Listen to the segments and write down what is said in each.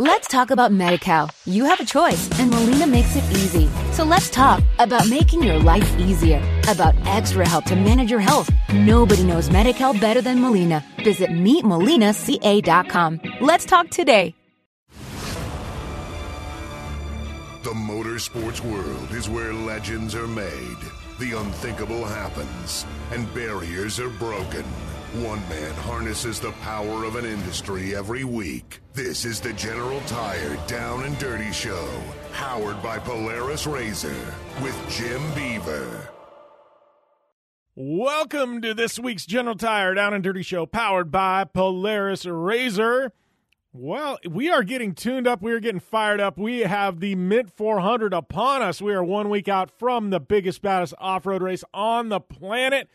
Let's talk about MediCal. You have a choice, and Molina makes it easy. So let's talk about making your life easier, about extra help to manage your health. Nobody knows MediCal better than Molina. Visit meetmolinaca.com. Let's talk today. The motorsports world is where legends are made, the unthinkable happens, and barriers are broken. One man harnesses the power of an industry every week. This is the General Tire Down and Dirty Show, powered by Polaris Razor with Jim Beaver. Welcome to this week's General Tire Down and Dirty Show, powered by Polaris Razor. Well, we are getting tuned up. We are getting fired up. We have the Mint 400 upon us. We are one week out from the biggest, baddest off road race on the planet.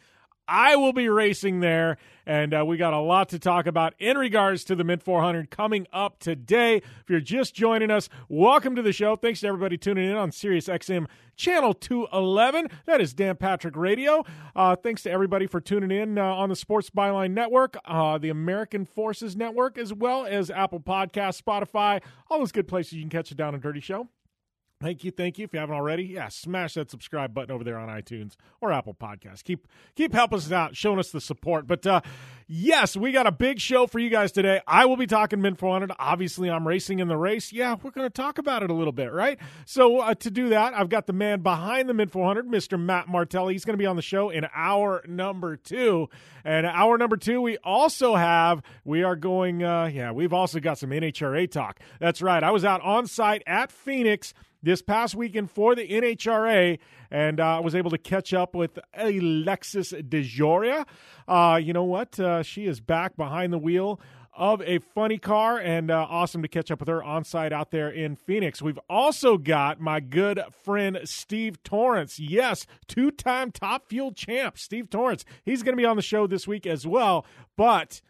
I will be racing there, and uh, we got a lot to talk about in regards to the Mint 400 coming up today. If you're just joining us, welcome to the show. Thanks to everybody tuning in on Sirius XM Channel 211. That is Dan Patrick Radio. Uh, thanks to everybody for tuning in uh, on the Sports Byline Network, uh, the American Forces Network, as well as Apple Podcasts, Spotify, all those good places you can catch a down and dirty show. Thank you, thank you. If you haven't already, yeah, smash that subscribe button over there on iTunes or Apple Podcasts. Keep keep helping us out, showing us the support. But uh, yes, we got a big show for you guys today. I will be talking Mint 400. Obviously, I'm racing in the race. Yeah, we're going to talk about it a little bit, right? So uh, to do that, I've got the man behind the Mint 400, Mr. Matt Martelli. He's going to be on the show in hour number two. And hour number two, we also have, we are going, uh, yeah, we've also got some NHRA talk. That's right. I was out on site at Phoenix this past weekend for the NHRA, and I uh, was able to catch up with Alexis DeJoria. Uh, you know what? Uh, she is back behind the wheel of a funny car, and uh, awesome to catch up with her on site out there in Phoenix. We've also got my good friend Steve Torrence. Yes, two time top fuel champ, Steve Torrence. He's going to be on the show this week as well. But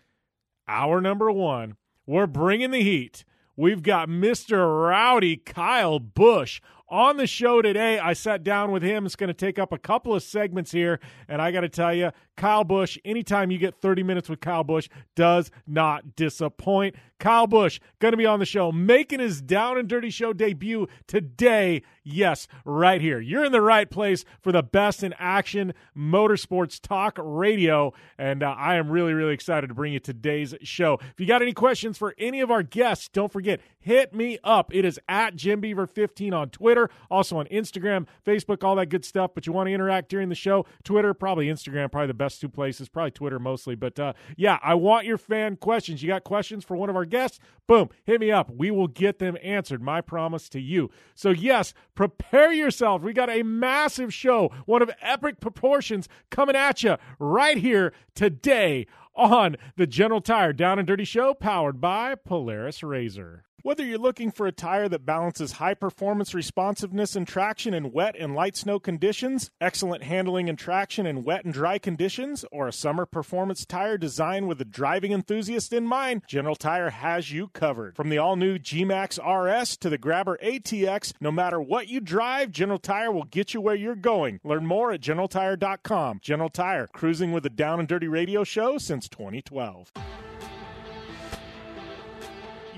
our number one, we're bringing the heat. We've got Mr. Rowdy Kyle Busch on the show today. I sat down with him. It's going to take up a couple of segments here. And I got to tell you, Kyle Busch, anytime you get 30 minutes with Kyle Busch, does not disappoint. Kyle Busch going to be on the show, making his Down and Dirty Show debut today. Yes, right here. You're in the right place for the best in action motorsports talk radio. And uh, I am really, really excited to bring you today's show. If you got any questions for any of our guests, don't forget, hit me up. It is at Jim Beaver 15 on Twitter, also on Instagram, Facebook, all that good stuff. But you want to interact during the show, Twitter, probably Instagram, probably the best two places, probably Twitter mostly. But uh, yeah, I want your fan questions. You got questions for one of our guests? Boom, hit me up. We will get them answered. My promise to you. So, yes, prepare yourself. We got a massive show, one of epic proportions coming at you right here today on the General Tire Down and Dirty Show, powered by Polaris Razor. Whether you're looking for a tire that balances high performance responsiveness and traction in wet and light snow conditions, excellent handling and traction in wet and dry conditions, or a summer performance tire designed with the driving enthusiast in mind, General Tire has you covered. From the all new G Max RS to the Grabber ATX, no matter what you drive, General Tire will get you where you're going. Learn more at GeneralTire.com. General Tire, cruising with the Down and Dirty Radio Show since 2012.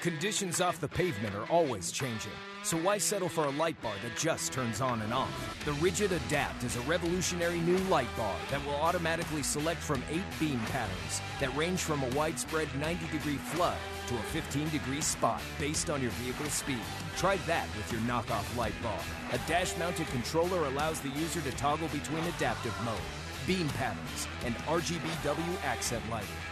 Conditions off the pavement are always changing. So why settle for a light bar that just turns on and off? The Rigid Adapt is a revolutionary new light bar that will automatically select from eight beam patterns that range from a widespread 90 degree flood to a 15 degree spot based on your vehicle's speed. Try that with your knockoff light bar. A dash mounted controller allows the user to toggle between adaptive mode beam patterns, and RGBW accent lighting.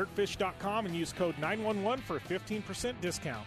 dirtfish.com and use code 911 for a 15% discount.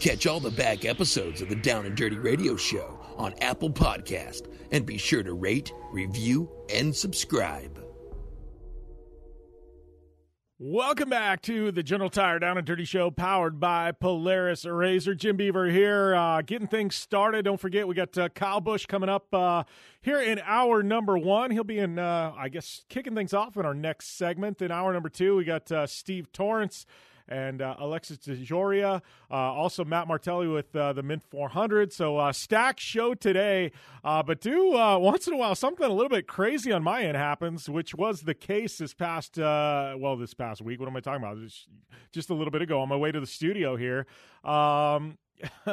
Catch all the back episodes of the Down and Dirty Radio Show on Apple Podcast and be sure to rate, review, and subscribe. Welcome back to the General Tire Down and Dirty Show, powered by Polaris Razor. Jim Beaver here, uh, getting things started. Don't forget, we got uh, Kyle Busch coming up uh, here in hour number one. He'll be in, uh, I guess, kicking things off in our next segment. In hour number two, we got uh, Steve Torrence and uh, Alexis DeJoria. Uh, also, Matt Martelli with uh, the Mint 400. So, uh, stack show today. Uh, but do uh, once in a while something a little bit crazy on my end happens, which was the case this past, well, this past week. What am I talking about? Just, just a little bit ago on my way to the studio here. Um,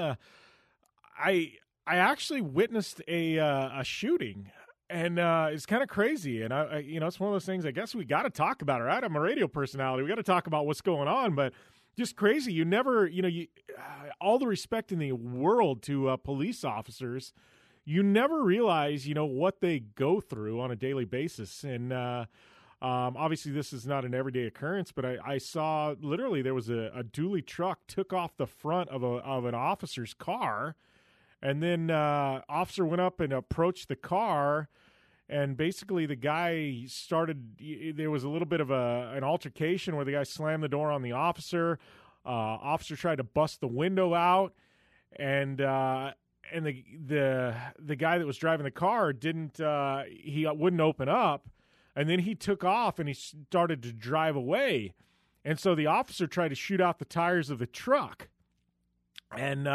I I actually witnessed a a shooting and uh, it's kind of crazy. And I, I, you know, it's one of those things. I guess we got to talk about it. Right? I'm a radio personality. We got to talk about what's going on. But just crazy. You never, you know, you uh, all the respect in the world to uh, police officers. You never realize, you know, what they go through on a daily basis. And uh, um, obviously, this is not an everyday occurrence. But I, I saw literally there was a, a dually truck took off the front of a of an officer's car and then uh, officer went up and approached the car, and basically the guy started. There was a little bit of a an altercation where the guy slammed the door on the officer. Uh, officer tried to bust the window out, and uh, and the the the guy that was driving the car didn't. Uh, he wouldn't open up, and then he took off and he started to drive away, and so the officer tried to shoot out the tires of the truck, and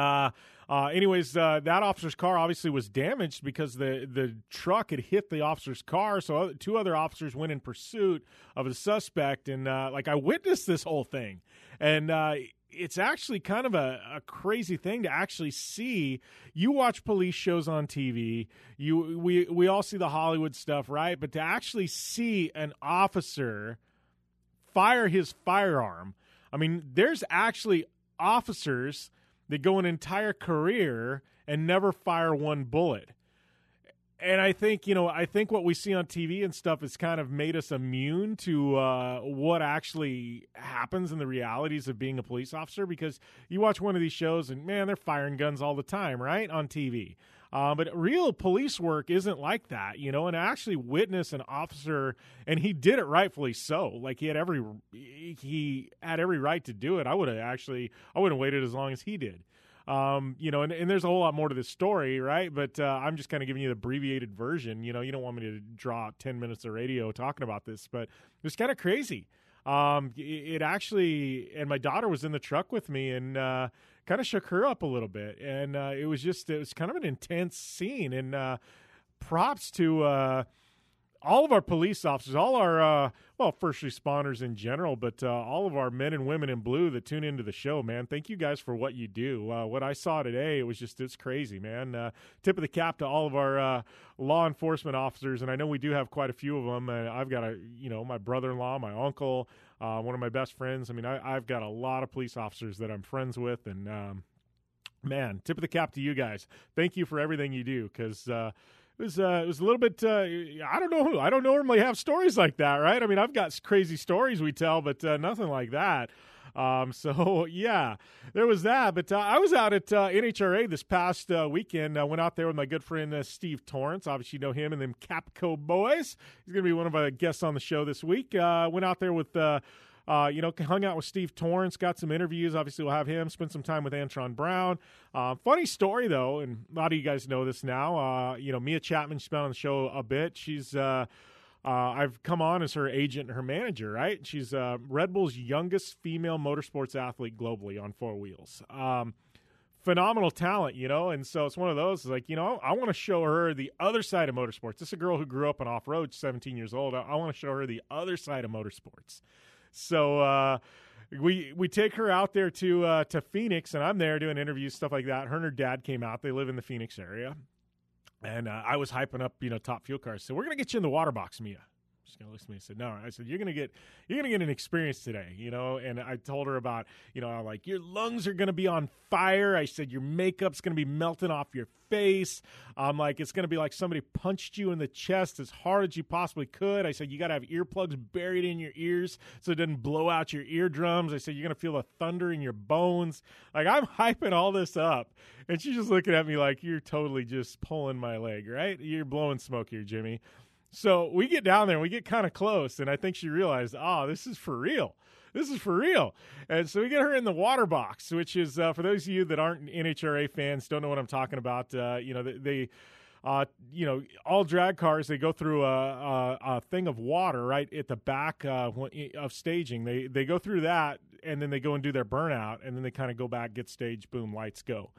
uh, anyways, uh, that officer's car obviously was damaged because the the truck had hit the officer's car. So two other officers went in pursuit of the suspect, and uh, like I witnessed this whole thing, and uh, it's actually kind of a, a, crazy thing to actually see. You watch police shows on TV. You we we all see the Hollywood stuff, right? But to actually see an officer fire his firearm, I mean, there's actually officers they go an entire career and never fire one bullet. And I think, you know, I think what we see on TV and stuff has kind of made us immune to uh, what actually happens in the realities of being a police officer because you watch one of these shows and, man, they're firing guns all the time, right? On TV. Uh, but real police work isn't like that, you know. And I actually witnessed an officer, and he did it rightfully so. Like he had every he had every right to do it. I would have actually I would have waited as long as he did. Um, you know, and, and there's a whole lot more to this story, right? But uh, I'm just kind of giving you the abbreviated version. You know, you don't want me to draw 10 minutes of radio talking about this, but it's kind of crazy. Um, it, actually, and my daughter was in the truck with me, and uh, kind of shook her up a little bit. And uh, it was just, it was kind of an intense scene. And uh, props to uh, all of our police officers, all our, uh, well, first responders in general, but uh, all of our men and women in blue that tune into the show, man. Thank you guys for what you do. Uh, what I saw today, it was just, it's crazy, man. Tip of the cap to all of our uh, law enforcement officers. And I know we do have quite a few of them. I've got a, you know, my brother in law, my uncle, uh, one of my best friends. I mean, I, have got a lot of police officers that I'm friends with. And, um, man, tip of the cap to you guys. Thank you for everything you do because uh, it was uh, it was a little bit. Uh, I don't know. Who I don't normally have stories like that, right? I mean, I've got crazy stories we tell, but uh, nothing like that. Um, so yeah, there was that. But uh, I was out at uh, NHRA this past uh, weekend. I went out there with my good friend uh, Steve Torrence. Obviously, you know him and them Capco boys. He's going to be one of our guests on the show this week. Uh, went out there with. Uh, uh, you know, hung out with Steve Torrence, got some interviews. Obviously, we'll have him spend some time with Antron Brown. Uh, funny story though, and a lot of you guys know this now. Uh, you know, Mia Chapman, she's been on the show a bit. She's uh, I've come on as her agent and her manager, right? She's uh, Red Bull's youngest female motorsports athlete globally on four wheels. Um, phenomenal talent, you know, and so it's one of those like, you know, I want to show her the other side of motorsports. This is a girl who grew up on off road, 17 years old. I, I want to show her the other side of motorsports. So uh, we we take her out there to uh, to Phoenix, and I'm there doing interviews, stuff like that. Her and her dad came out. They live in the Phoenix area, and uh, I was hyping up, you know, top fuel cars. So we're gonna get you in the water box, Mia. She's gonna listen to me. and said, no. I said, you're gonna get, you're gonna get an experience today, you know. And I told her about, you know, like your lungs are gonna be on fire. I said your makeup's gonna be melting off your face. I'm like, it's gonna be like somebody punched you in the chest as hard as you possibly could. I said you gotta have earplugs buried in your ears so it doesn't blow out your eardrums. I said you're gonna feel the thunder in your bones. Like I'm hyping all this up, and she's just looking at me like you're totally just pulling my leg, right? You're blowing smoke here, Jimmy. So we get down there and we get kind of close, and I think she realized, oh, this is for real. This is for real. And so we get her in the water box, which is uh, for those of you that aren't NHRA fans, don't know what I'm talking about. Uh, you know, they, they uh, you know, all drag cars they go through a, a, a thing of water right at the back uh, of staging. They they go through that, and then they go and do their burnout, and then they kind of go back, get staged, boom, lights go.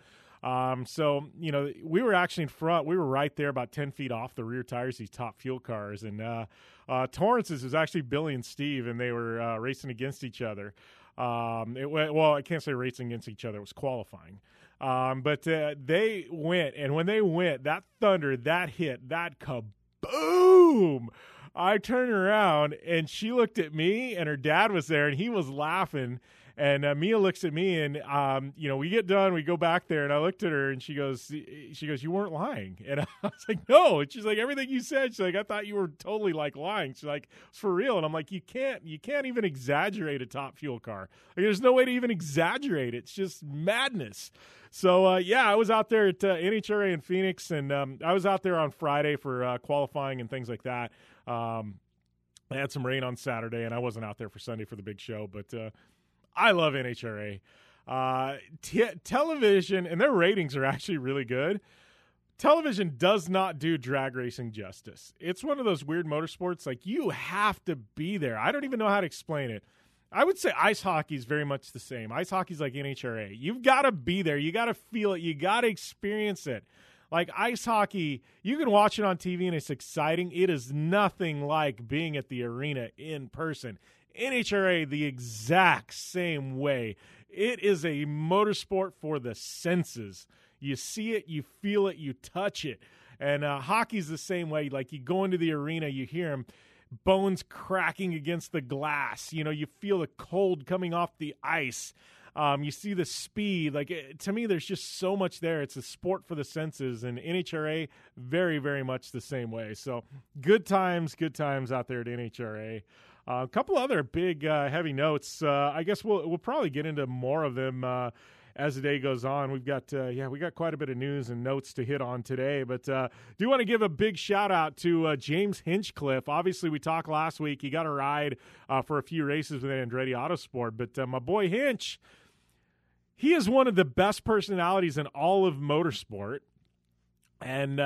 Um, so you know, we were actually in front. We were right there, about ten feet off the rear tires. These top fuel cars, and uh, uh, Torrence's was actually Billy and Steve, and they were uh, racing against each other. Um, it went, well, I can't say racing against each other; it was qualifying. Um, but uh, they went, and when they went, that thunder, that hit, that kaboom! I turned around, and she looked at me, and her dad was there, and he was laughing and uh, Mia looks at me, and um, you know, we get done, we go back there, and I looked at her, and she goes, she goes, you weren't lying, and I was like, no. And she's like, everything you said. She's like, I thought you were totally like lying. She's like, for real, and I'm like, you can't, you can't even exaggerate a top fuel car. Like, there's no way to even exaggerate it. It's just madness. So uh, yeah, I was out there at uh, NHRA in Phoenix, and um, I was out there on Friday for uh, qualifying and things like that. Um, I had some rain on Saturday, and I wasn't out there for Sunday for the big show, but uh, I love NHRA. Uh, t- television, and their ratings are actually really good. Television does not do drag racing justice. It's one of those weird motorsports, like, you have to be there. I don't even know how to explain it. I would say ice hockey is very much the same. Ice hockey is like NHRA. You've got to be there. You got to feel it. You got to experience it. Like ice hockey, you can watch it on TV and it's exciting. It is nothing like being at the arena in person. NHRA the exact same way. It is a motorsport for the senses. You see it, you feel it, you touch it. And uh, hockey's the same way. Like you go into the arena, you hear them bones cracking against the glass. You know, you feel the cold coming off the ice. Um, you see the speed. Like it, to me, there's just so much there. It's a sport for the senses, and NHRA very, very much the same way. So good times, good times out there at NHRA. Uh, a couple other big uh, heavy notes. Uh, I guess we'll we'll probably get into more of them uh, as the day goes on. We've got uh, yeah, we got quite a bit of news and notes to hit on today. But uh, do want to give a big shout out to James Hinchcliffe. Obviously, we talked last week. He got a ride for a few races with Andretti Autosport, but my boy Hinch, he is one of the best personalities in all of motorsport. And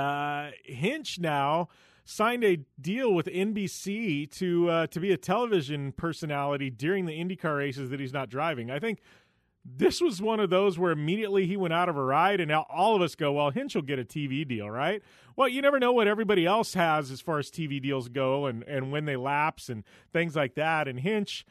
Hinch now signed a deal with NBC to uh, to be a television personality during the IndyCar races that he's not driving. I think this was one of those where immediately he went out of a ride, and now all of us go, "Well, Hinch will get a TV deal, right?" Well, you never know what everybody else has as far as TV deals go, and and when they lapse and things like that. And Hinch.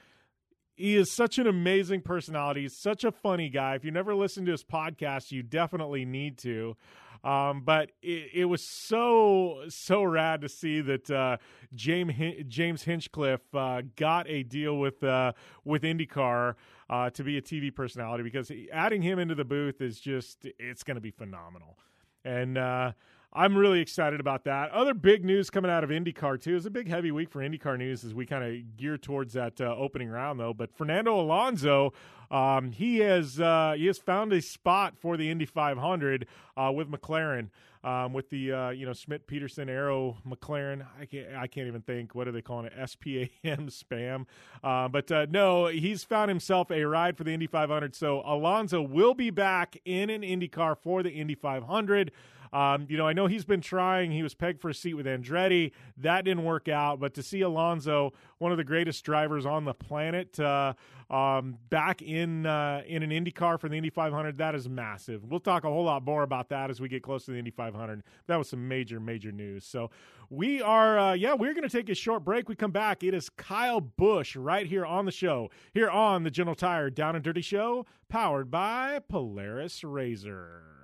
He is such an amazing personality. He's such a funny guy. If you never listened to his podcast, you definitely need to. Um, but it, it, was so so rad to see that uh, James James Hinchcliffe uh, got a deal with uh, with IndyCar uh, to be a TV personality because adding him into the booth is just it's going to be phenomenal. And uh, I'm really excited about that. Other big news coming out of IndyCar too. It's a big heavy week for IndyCar news as we kind of gear towards that uh, opening round though. But Fernando Alonso, um, he has uh, he has found a spot for the Indy 500 uh, with McLaren. Um, with the uh, you know Schmidt Peterson Arrow McLaren. I can't I can't even think what are they calling it SPAM spam. Uh, but uh, no, he's found himself a ride for the Indy 500. So Alonso will be back in an IndyCar for the Indy 500. Um, you know, I know he's been trying. He was pegged for a seat with Andretti. That didn't work out. But to see Alonso, one of the greatest drivers on the planet, uh, um, back in uh, in an Indy car for the Indy 500, that is massive. We'll talk a whole lot more about that as we get close to the Indy 500. That was some major, major news. So we are, uh, yeah, we're going to take a short break. We come back. It is Kyle Busch right here on the show, here on the General Tire Down and Dirty Show, powered by Polaris Razor.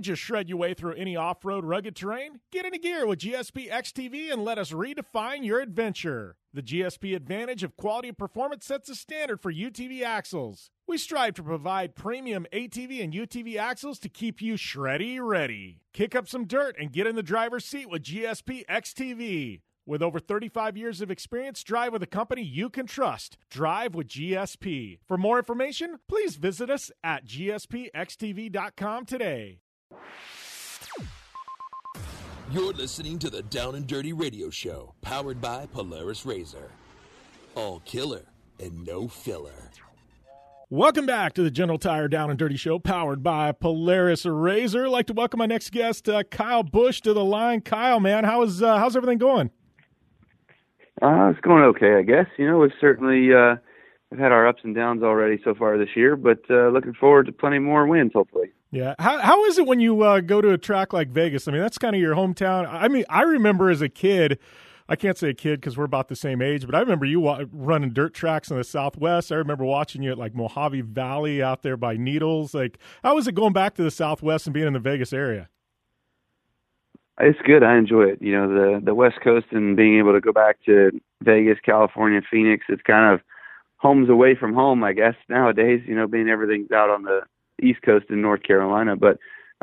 Don't just shred your way through any off road rugged terrain. Get into gear with GSP XTV and let us redefine your adventure. The GSP advantage of quality and performance sets a standard for UTV axles. We strive to provide premium ATV and UTV axles to keep you shreddy ready. Kick up some dirt and get in the driver's seat with GSP XTV. With over 35 years of experience, drive with a company you can trust. Drive with GSP. For more information, please visit us at gspxtv.com today. You're listening to the Down and Dirty Radio Show, powered by Polaris Razor. All killer and no filler. Welcome back to the General Tire Down and Dirty Show, powered by Polaris Razor. I'd like to welcome my next guest, uh, Kyle Busch, to the line. Kyle, man, how's uh, how's everything going? Uh, it's going okay, I guess. You know, we've certainly uh, we've had our ups and downs already so far this year, but uh, looking forward to plenty more wins, hopefully. Yeah. How how is it when you uh, go to a track like Vegas? I mean, that's kind of your hometown. I mean, I remember as a kid. I can't say a kid because we're about the same age, but I remember you wa- running dirt tracks in the Southwest. I remember watching you at like Mojave Valley out there by Needles. Like, how was it going back to the Southwest and being in the Vegas area? It's good. I enjoy it. You know, the the West Coast and being able to go back to Vegas, California, Phoenix. It's kind of homes away from home, I guess. Nowadays, you know, being everything's out on the East Coast in North Carolina, but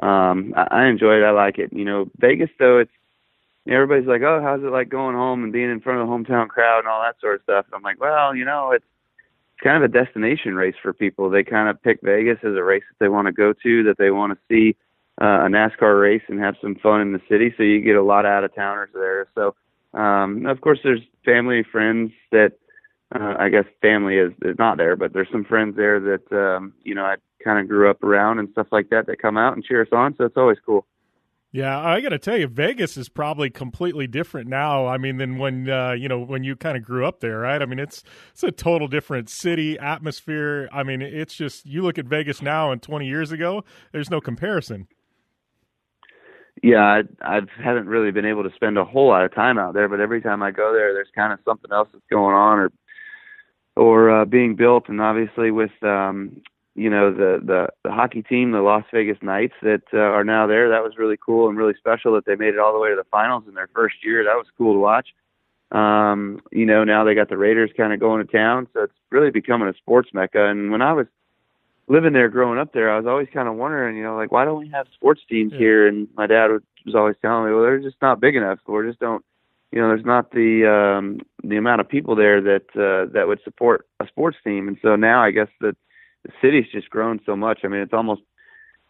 um I, I enjoy it. I like it. You know, Vegas though, it's everybody's like, "Oh, how's it like going home and being in front of the hometown crowd and all that sort of stuff?" And I'm like, "Well, you know, it's kind of a destination race for people. They kind of pick Vegas as a race that they want to go to, that they want to see uh, a NASCAR race and have some fun in the city. So you get a lot of out of towners there. So um, of course, there's family, friends that uh, I guess family is, is not there, but there's some friends there that um, you know I kind of grew up around and stuff like that that come out and cheer us on. So it's always cool. Yeah, I got to tell you, Vegas is probably completely different now. I mean, than when uh, you know when you kind of grew up there, right? I mean, it's it's a total different city atmosphere. I mean, it's just you look at Vegas now and 20 years ago, there's no comparison. Yeah, I, I haven't really been able to spend a whole lot of time out there, but every time I go there, there's kind of something else that's going on, or or uh, being built, and obviously with um, you know the, the the hockey team, the Las Vegas Knights that uh, are now there. That was really cool and really special that they made it all the way to the finals in their first year. That was cool to watch. Um, you know, now they got the Raiders kind of going to town, so it's really becoming a sports mecca. And when I was living there, growing up there, I was always kind of wondering, you know, like why don't we have sports teams yeah. here? And my dad was always telling me, well, they're just not big enough, or just don't you know, there's not the um, the amount of people there that uh, that would support a sports team, and so now I guess that the city's just grown so much. I mean, it's almost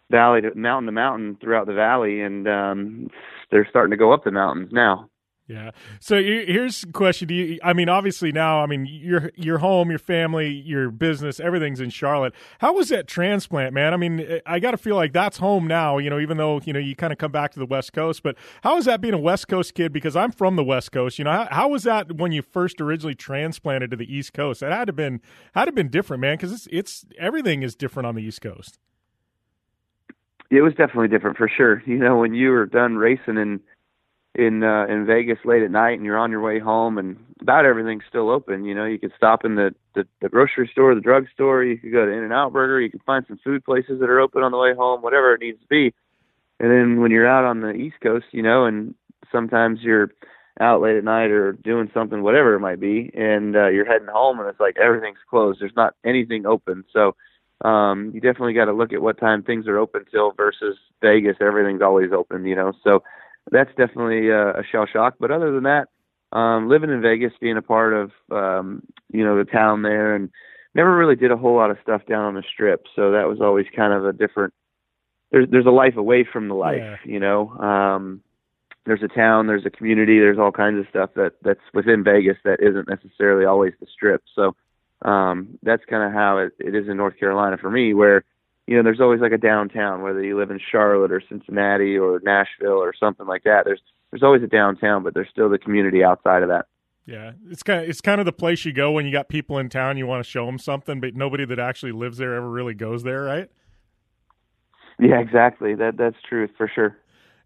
valley to mountain to mountain throughout the valley, and um, they're starting to go up the mountains now. Yeah. So here's a question: Do you? I mean, obviously now, I mean, your your home, your family, your business, everything's in Charlotte. How was that transplant, man? I mean, I got to feel like that's home now. You know, even though you know you kind of come back to the West Coast, but how was that being a West Coast kid? Because I'm from the West Coast. You know, how, how was that when you first originally transplanted to the East Coast? That had to been had to been different, man. Because it's it's everything is different on the East Coast. It was definitely different for sure. You know, when you were done racing and in uh, in Vegas late at night and you're on your way home and about everything's still open. You know, you could stop in the the, the grocery store, the drugstore. You could go to In and Out Burger. You could find some food places that are open on the way home, whatever it needs to be. And then when you're out on the East Coast, you know, and sometimes you're out late at night or doing something, whatever it might be, and uh, you're heading home and it's like everything's closed. There's not anything open. So um, you definitely got to look at what time things are open till versus Vegas. Everything's always open, you know. So that's definitely a, a shell shock. But other than that, um, living in Vegas, being a part of um, you know the town there, and never really did a whole lot of stuff down on the strip. So that was always kind of a different. There's there's a life away from the life, yeah. you know. Um, there's a town, there's a community, there's all kinds of stuff that that's within Vegas that isn't necessarily always the strip. So um, that's kind of how it, it is in North Carolina for me, where you know, there's always like a downtown, whether you live in Charlotte or Cincinnati or Nashville or something like that. There's there's always a downtown, but there's still the community outside of that. Yeah, it's kind of it's kind of the place you go when you got people in town. You want to show them something, but nobody that actually lives there ever really goes there, right? Yeah, exactly. That that's true for sure.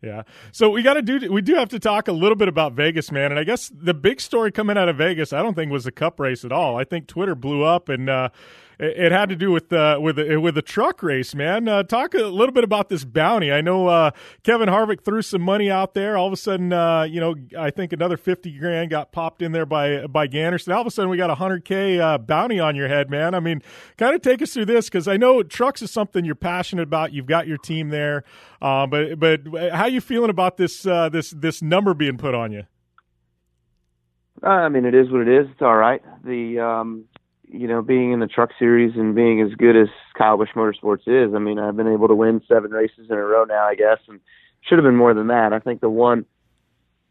Yeah. So we got to do we do have to talk a little bit about Vegas, man. And I guess the big story coming out of Vegas, I don't think was the Cup race at all. I think Twitter blew up and. uh it had to do with uh, with with a truck race, man. Uh, talk a little bit about this bounty. I know uh, Kevin Harvick threw some money out there. All of a sudden, uh, you know, I think another fifty grand got popped in there by by Ganderson. All of a sudden, we got a hundred k uh, bounty on your head, man. I mean, kind of take us through this because I know trucks is something you're passionate about. You've got your team there, uh, but but how you feeling about this this this number being put on you? I mean, it is what it is. It's all right. The um, you know, being in the truck series and being as good as Kyle Busch Motorsports is, I mean, I've been able to win seven races in a row now, I guess, and should have been more than that. I think the one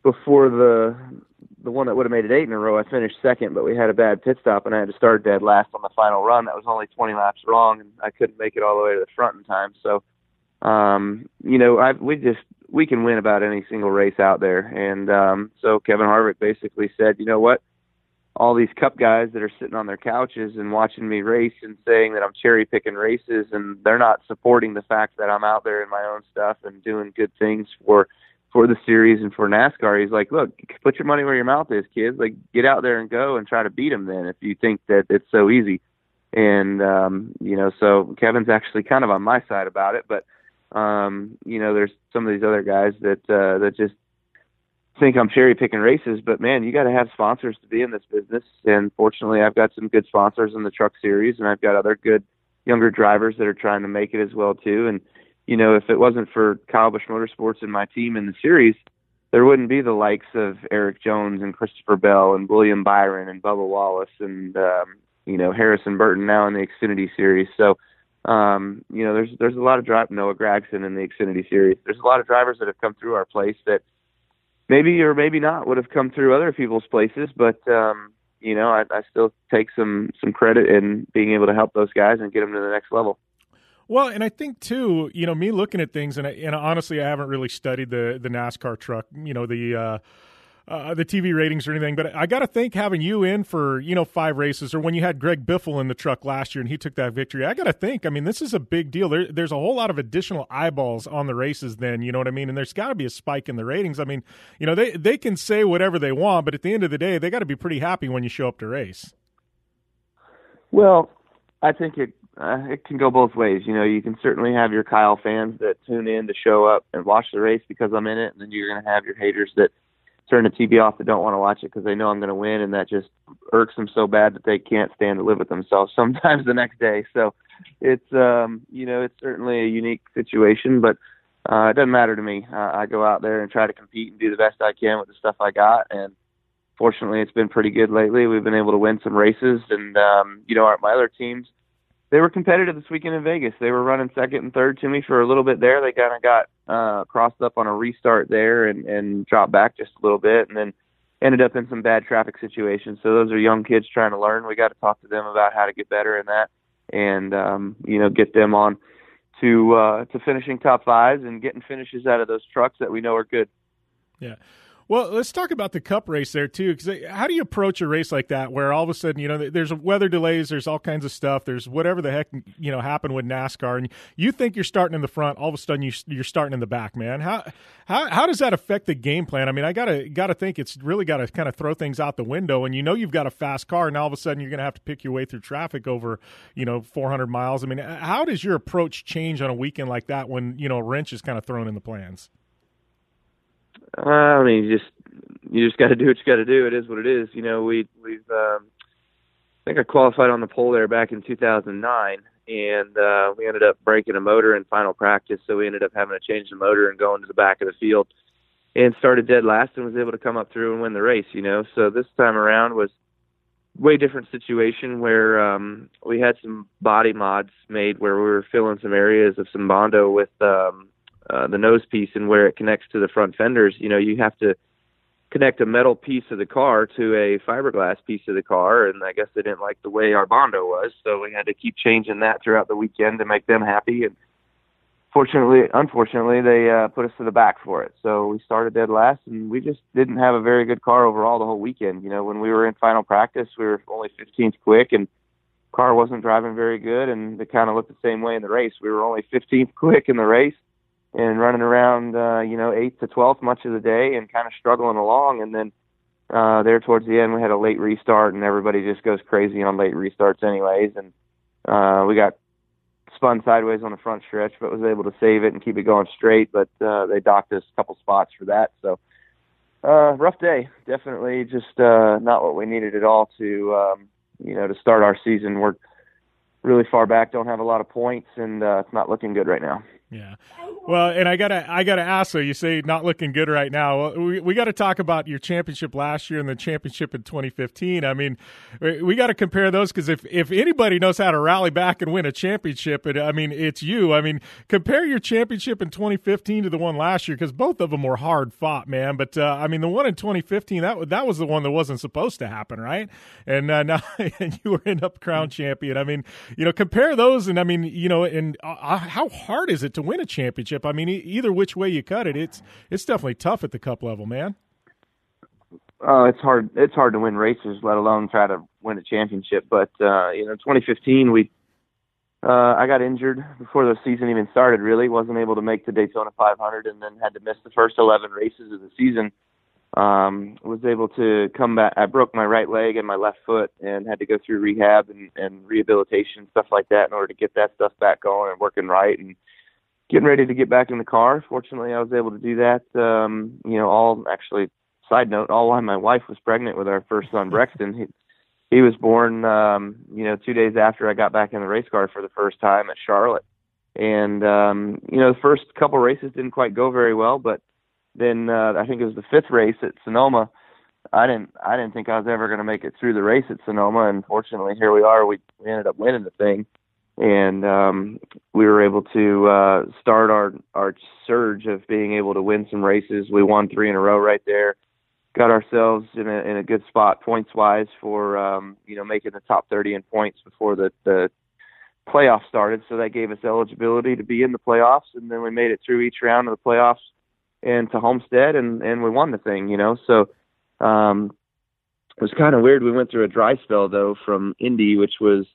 before the the one that would have made it eight in a row, I finished second, but we had a bad pit stop and I had to start dead last on the final run. That was only 20 laps wrong, and I couldn't make it all the way to the front in time. So, um, you know, I we just we can win about any single race out there, and um, so Kevin Harvick basically said, you know what, all these cup guys that are sitting on their couches and watching me race and saying that I'm cherry picking races and they're not supporting the fact that I'm out there in my own stuff and doing good things for for the series and for NASCAR. He's like, look, put your money where your mouth is, kids. Like, get out there and go and try to beat them. Then, if you think that it's so easy, and um, you know, so Kevin's actually kind of on my side about it, but um, you know, there's some of these other guys that uh, that just think I'm cherry picking races, but man, you got to have sponsors to be in this business. And fortunately, I've got some good sponsors in the truck series, and I've got other good younger drivers that are trying to make it as well too. And you know, if it wasn't for Kyle Busch Motorsports and my team in the series, there wouldn't be the likes of Erik Jones and Christopher Bell and William Byron and Bubba Wallace and um, you know Harrison Burton now in the Xfinity series. So um, you know, there's there's a lot of drive Noah Gragson in the Xfinity series. There's a lot of drivers that have come through our place that maybe or maybe not would have come through other people's places, but um, you know, I, I still take some some credit in being able to help those guys and get them to the next level. Well, and I think too, you know, me looking at things, and, I, and honestly, I haven't really studied the the NASCAR truck, you know, the uh, uh, the TV ratings or anything, but I got to think having you in for you know five races, or when you had Greg Biffle in the truck last year and he took that victory, I got to think. I mean, this is a big deal. There, there's a whole lot of additional eyeballs on the races. Then you know what I mean, and there's got to be a spike in the ratings. I mean, you know, they they can say whatever they want, but at the end of the day, they got to be pretty happy when you show up to race. Well, I think it uh, it can go both ways. You know, you can certainly have your Kyle fans that tune in to show up and watch the race because I'm in it, and then you're going to have your haters that turn the TV off that don't want to watch it because they know I'm going to win, and that just irks them so bad that they can't stand to live with themselves sometimes the next day. So it's um, you know it's certainly a unique situation, but uh, it doesn't matter to me. Uh, I go out there and try to compete and do the best I can with the stuff I got, and fortunately, it's been pretty good lately. We've been able to win some races, and um, you know our, my other teams they were competitive this weekend in Vegas. They were running second and third to me for a little bit there. They kind of got uh, crossed up on a restart there and, and dropped back just a little bit, and then ended up in some bad traffic situations. So those are young kids trying to learn. We got to talk to them about how to get better in that, and um, you know, get them on to uh, to finishing top fives and getting finishes out of those trucks that we know are good. Yeah. Well, let's talk about the Cup race there too. Because uh, how do you approach a race like that, where all of a sudden you know there's weather delays, there's all kinds of stuff, there's whatever the heck you know happened with NASCAR, and you think you're starting in the front, all of a sudden you you're starting in the back, man. How how how does that affect the game plan? I mean, I gotta gotta think it's really got to kind of throw things out the window, and you know you've got a fast car, and all of a sudden you're to have to pick your way through traffic over you know 400 miles. I mean, how does your approach change on a weekend like that when you know a wrench is kind of thrown in the plans? Uh, I mean, you just you just got to do what you got to do. It is what it is. You know, we we've um, I think I qualified on the pole there back in 2009, and uh, we ended up breaking a motor in final practice, so we ended up having to change the motor and go into the back of the field, and started dead last and was able to come up through and win the race. You know, so this time around was way different situation where um, we had some body mods made where we were filling some areas of some bondo with um, uh, the nose piece and where it connects to the front fenders. You know, you have to connect a metal piece of the car to a fiberglass piece of the car, and I guess they didn't like the way our bondo was, so we had to keep changing that throughout the weekend to make them happy. And fortunately, unfortunately, they uh, put us to the back for it. So we started dead last, and we just didn't have a very good car overall the whole weekend. You know, when we were in final practice, we were only 15th quick, and car wasn't driving very good, and it kind of looked the same way in the race. We were only 15th quick in the race and running around, uh, you know, eighth to twelfth much of the day and kind of struggling along. And then uh, there towards the end, we had a late restart, and everybody just goes crazy on late restarts, anyways. And uh, we got spun sideways on the front stretch, but was able to save it and keep it going straight. But uh, they docked us a couple spots for that. So uh, rough day, definitely. Just uh, not what we needed at all to, um, you know, to start our season. We're really far back, don't have a lot of points, and uh, it's not looking good right now. Yeah. Well, and I gotta I gotta ask. So you say not looking good right now. We we got to talk about your championship last year and the championship in 2015. I mean, we got to compare those because if if anybody knows how to rally back and win a championship, it, I mean it's you. I mean, compare your championship in 2015 to the one last year because both of them were hard fought, man. But uh, I mean, the one in 2015 that that was the one that wasn't supposed to happen, right? And uh, now and you were end up crown champion. I mean, you know, compare those, and I mean, you know, and uh, how hard is it to win a championship? I mean, either which way you cut it, it's it's definitely tough at the cup level, man. Oh, it's hard. It's hard to win races, let alone try to win a championship. But uh, you know, 2015, we uh, I got injured before the season even started. Really, wasn't able to make the Daytona 500, and then had to miss the first 11 races of the season. Um, was able to come back. I broke my right leg and my left foot, and had to go through rehab and, and rehabilitation stuff like that in order to get that stuff back going and working right. And getting ready to get back in the car. Fortunately, I was able to do that. Um, you know, all actually. Side note: all while my wife was pregnant with our first son, Brexton. He, he was born, um, you know, two days after I got back in the race car for the first time at Charlotte. And um, you know, the first couple races didn't quite go very well, but then uh, I think it was the fifth race at Sonoma. I didn't I didn't think I was ever going to make it through the race at Sonoma, and fortunately, here we are. We, we ended up winning the thing and um, we were able to uh, start our our surge of being able to win some races. We won three in a row right there. Got ourselves in a in a good spot points wise for um, you know making the top 30 in points before the the playoffs started. So that gave us eligibility to be in the playoffs, and then we made it through each round of the playoffs and to Homestead, and and we won the thing. You know, so um, it was kind of weird. We went through a dry spell though from Indy, which was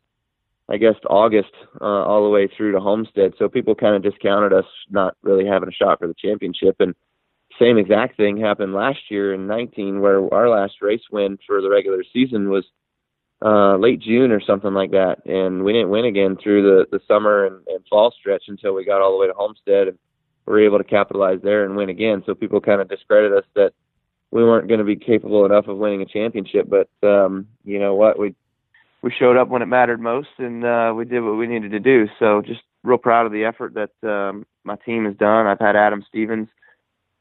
I guess August uh, all the way through to Homestead. So people kind of discounted us not really having a shot for the championship. And same exact thing happened last year in 19, where our last race win for the regular season was uh, late June or something like that, and we didn't win again through the the summer and, and fall stretch until we got all the way to Homestead and we were able to capitalize there and win again. So people kind of discredit us that we weren't going to be capable enough of winning a championship, but um, you know what, we we showed up when it mattered most, and uh, we did what we needed to do. So just real proud of the effort that um, my team has done. I've had Adam Stevens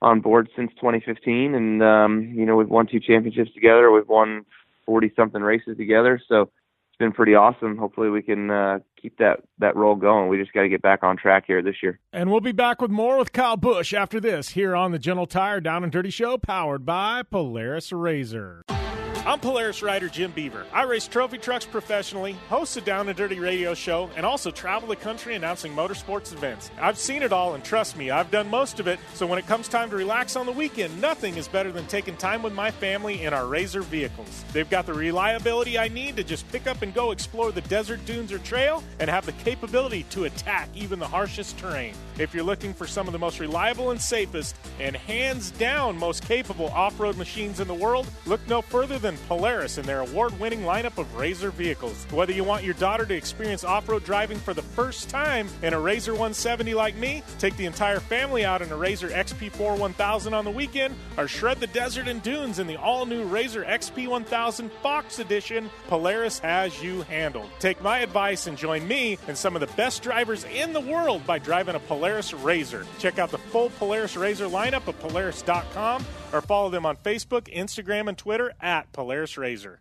on board since 2015, and um, you know we've won two championships together. We've won 40 something races together. So it's been pretty awesome. Hopefully, we can uh, keep that that roll going. We just got to get back on track here this year. And we'll be back with more with Kyle Busch after this here on the General Tire Down and Dirty Show, powered by Polaris Razor. I'm Polaris rider Jim Beaver. I race trophy trucks professionally, host a Down and Dirty radio show, and also travel the country announcing motorsports events. I've seen it all, and trust me, I've done most of it. So when it comes time to relax on the weekend, nothing is better than taking time with my family in our Razor vehicles. They've got the reliability I need to just pick up and go explore the desert dunes or trail, and have the capability to attack even the harshest terrain. If you're looking for some of the most reliable and safest, and hands down most capable off road machines in the world, look no further than Polaris and their award winning lineup of Razor vehicles. Whether you want your daughter to experience off road driving for the first time in a Razor 170 like me, take the entire family out in a Razor XP4 1000 on the weekend, or shred the desert and dunes in the all new Razor XP 1000 Fox Edition, Polaris has you handled. Take my advice and join me and some of the best drivers in the world by driving a Polaris Razor. Check out the full Polaris Razor lineup at Polaris.com or follow them on Facebook, Instagram, and Twitter at Polaris Razor.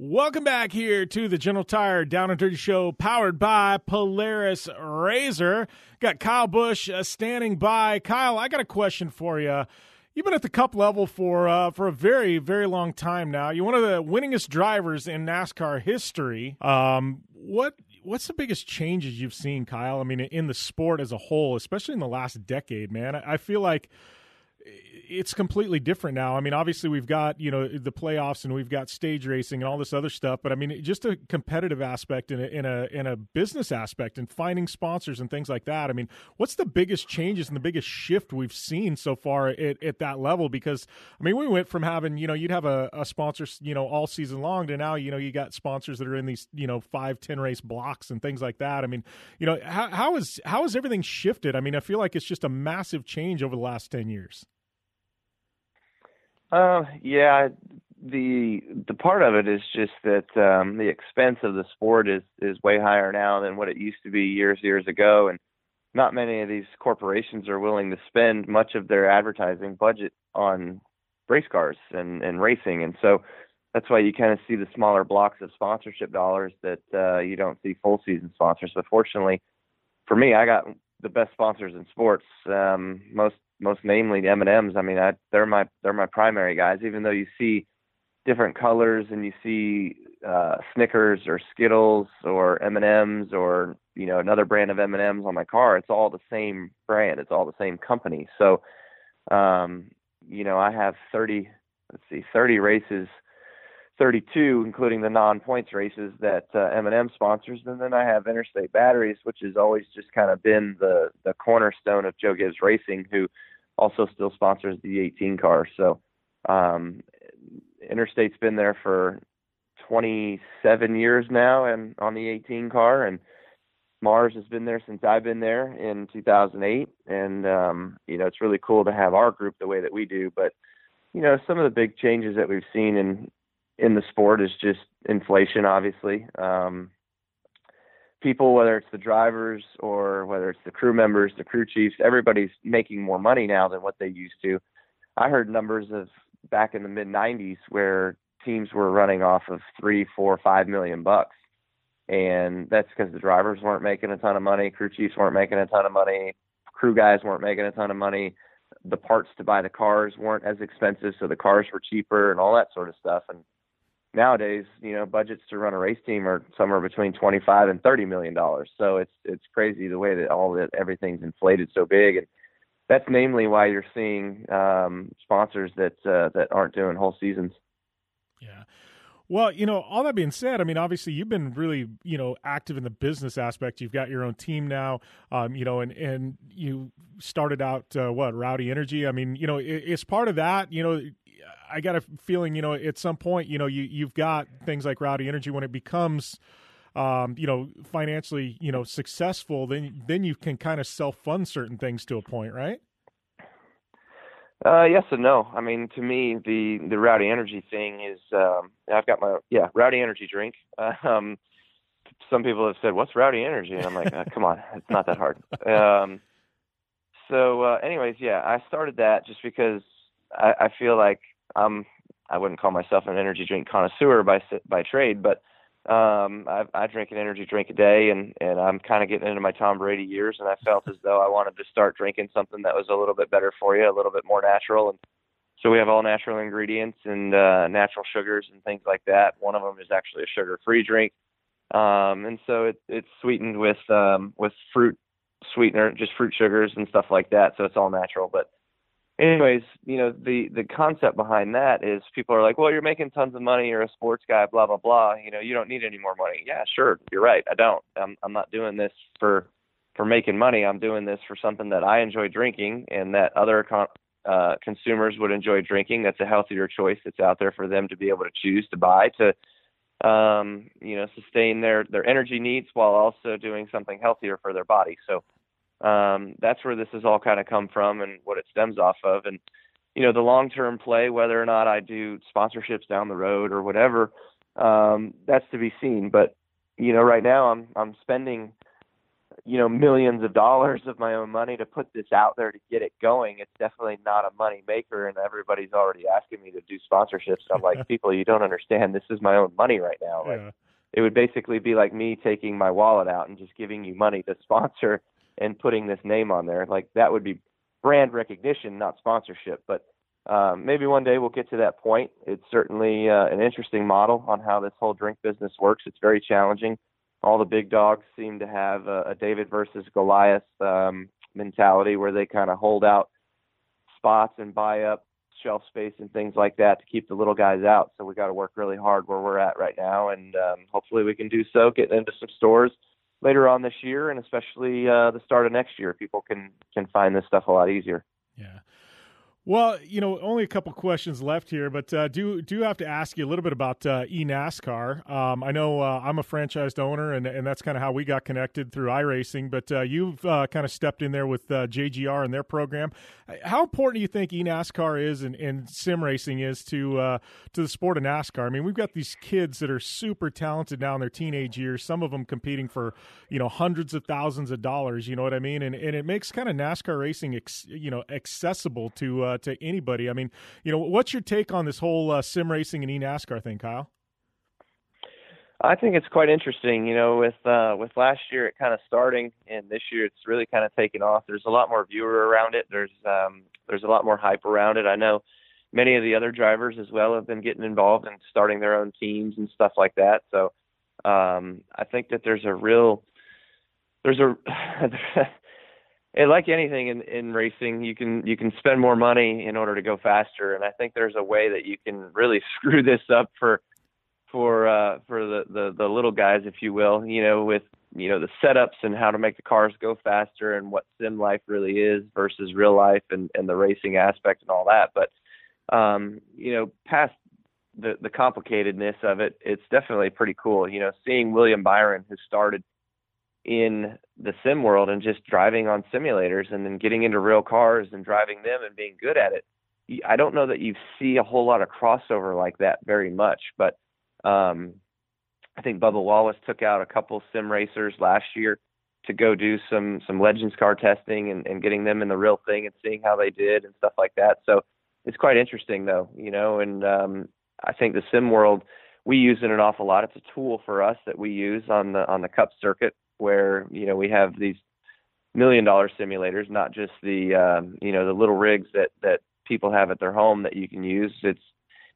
Welcome back here to the General Tire Down and Dirty Show, powered by Polaris Razor. Got Kyle Busch uh, standing by. Kyle, I got a question for you. You've been at the Cup level for uh, for a very very long time now. You're one of the winningest drivers in NASCAR history. Um, what what's the biggest changes you've seen, Kyle? I mean, in the sport as a whole, especially in the last decade, man. I, I feel like it's completely different now. I mean, obviously we've got you know the playoffs and we've got stage racing and all this other stuff, but I mean, just a competitive aspect in a in a a business aspect and finding sponsors and things like that. I mean, what's the biggest changes and the biggest shift we've seen so far at, at that level? Because I mean, we went from having you know you'd have a, a sponsor you know all season long to now you know you got sponsors that are in these you know five ten race blocks and things like that. I mean, you know how how is how has everything shifted? I mean, I feel like it's just a massive change over the last ten years. Uh, yeah, the the part of it is just that um, the expense of the sport is is way higher now than what it used to be years years ago, and not many of these corporations are willing to spend much of their advertising budget on race cars and and racing, and so that's why you kind of see the smaller blocks of sponsorship dollars that uh, you don't see full season sponsors. But fortunately, for me, I got the best sponsors in sports. Um, most most namely the M and M's. I mean, I, they're my they're my primary guys. Even though you see different colors and you see uh, Snickers or Skittles or M and M's or you know another brand of M and M's on my car, it's all the same brand. It's all the same company. So, um, you know, I have 30, let's see, 30 races 32, including the non-points races that uh, M&M sponsors, and then I have Interstate Batteries, which has always just kind of been the the cornerstone of Joe Gibbs Racing, who also still sponsors the 18 car. So um, Interstate's been there for 27 years now, and on the 18 car, and Mars has been there since I've been there in 2008, and um, you know it's really cool to have our group the way that we do, but you know some of the big changes that we've seen in in the sport is just inflation, obviously. Um, people, whether it's the drivers or whether it's the crew members, the crew chiefs, everybody's making more money now than what they used to. I heard numbers of back in the mid 90s where teams were running off of three, four, five million bucks. And that's because the drivers weren't making a ton of money, crew chiefs weren't making a ton of money, crew guys weren't making a ton of money. The parts to buy the cars weren't as expensive, so the cars were cheaper and all that sort of stuff. And nowadays, you know, budgets to run a race team are somewhere between 25 and 30 million dollars. So it's it's crazy the way that all that everything's inflated so big, and that's namely why you're seeing um, sponsors that uh, that aren't doing whole seasons. Yeah. Well, you know, all that being said, I mean, obviously you've been really, you know, active in the business aspect. You've got your own team now, um, you know, and and you started out uh, what Rowdy Energy. I mean, you know, it, it's part of that. You know, I got a feeling, you know, at some point, you know, you you've got things like Rowdy Energy when it becomes, um, you know, financially, you know, successful, then then you can kind of self fund certain things to a point, right? Uh, yes and no. I mean, to me, the the Rowdy Energy thing is, um, I've got my yeah Rowdy Energy drink. Um, some people have said, "What's Rowdy Energy?" And I'm like, uh, "Come on, it's not that hard." Um, so, uh, anyways, yeah, I started that just because I, I feel like I'm I wouldn't call myself an energy drink connoisseur by by trade, but um, I, I drink an energy drink a day, and and I'm kind of getting into my Tom Brady years, and I felt as though I wanted to start drinking something that was a little bit better for you, a little bit more natural, and so we have all natural ingredients and uh, natural sugars and things like that. One of them is actually a sugar-free drink, um, and so it, it's sweetened with um, with fruit sweetener, just fruit sugars and stuff like that. So it's all natural, but anyways, you know, the the concept behind that is people are like, well, you're making tons of money, you're a sports guy, blah blah blah. You know, you don't need any more money. Yeah, sure, you're right. I don't. I'm I'm not doing this for for making money. I'm doing this for something that I enjoy drinking and that other con- uh, consumers would enjoy drinking. That's a healthier choice that's out there for them to be able to choose to buy to um, you know, sustain their their energy needs while also doing something healthier for their body. So um, that's where this has all kind of come from and what it stems off of. And you know, the long term play, whether or not I do sponsorships down the road or whatever, um, that's to be seen. But you know, right now I'm I'm spending you know millions of dollars of my own money to put this out there to get it going. It's definitely not a money maker, and everybody's already asking me to do sponsorships. I'm like, people, you don't understand. This is my own money right now. Like, Yeah. it would basically be like me taking my wallet out and just giving you money to sponsor and putting this name on there. Like that would be brand recognition, not sponsorship. But um, maybe one day we'll get to that point. It's certainly uh, an interesting model on how this whole drink business works. It's very challenging. All the big dogs seem to have a, a David versus Goliath um, mentality where they kind of hold out spots and buy up shelf space and things like that to keep the little guys out. So we got to work really hard where we're at right now, and um, hopefully we can do so. Get into some stores later on this year, and especially uh, the start of next year, people can can find this stuff a lot easier. Yeah. Well, you know, only a couple questions left here, but uh, do do have to ask you a little bit about uh, eNASCAR. Um, I know uh, I'm a franchised owner, and and that's kind of how we got connected through iRacing. But uh, you've uh, kind of stepped in there with uh, JGR and their program. How important do you think eNASCAR is and, and sim racing is to uh, to the sport of NASCAR? I mean, we've got these kids that are super talented now in their teenage years. Some of them competing for you know hundreds of thousands of dollars. You know what I mean? And and it makes kind of NASCAR racing, ex, you know, accessible to uh, to anybody. I mean, you know, what's your take on this whole uh, sim racing and eNASCAR thing, Kyle? I think it's quite interesting. You know, with uh, with last year it kind of starting, and this year it's really kind of taken off. There's a lot more viewer around it. There's um, there's a lot more hype around it. I know many of the other drivers as well have been getting involved and starting their own teams and stuff like that. So um, I think that there's a real there's a and like anything in, in racing, you can you can spend more money in order to go faster, and I think there's a way that you can really screw this up for for uh, for the, the the little guys, if you will. You know, with you know the setups and how to make the cars go faster and what sim life really is versus real life and and the racing aspect and all that. But um, you know, past the the complicatedness of it, it's definitely pretty cool. You know, seeing William Byron, who started in the sim world and just driving on simulators and then getting into real cars and driving them and being good at it. I don't know that you see a whole lot of crossover like that very much, but um, I think Bubba Wallace took out a couple sim racers last year to go do some some Legends car testing and, and getting them in the real thing and seeing how they did and stuff like that. So it's quite interesting though, you know, and um, I think the sim world we use it an awful lot. It's a tool for us that we use on the on the cup circuit where you know we have these million dollar simulators, not just the um, you know the little rigs that that people have at their home that you can use. It's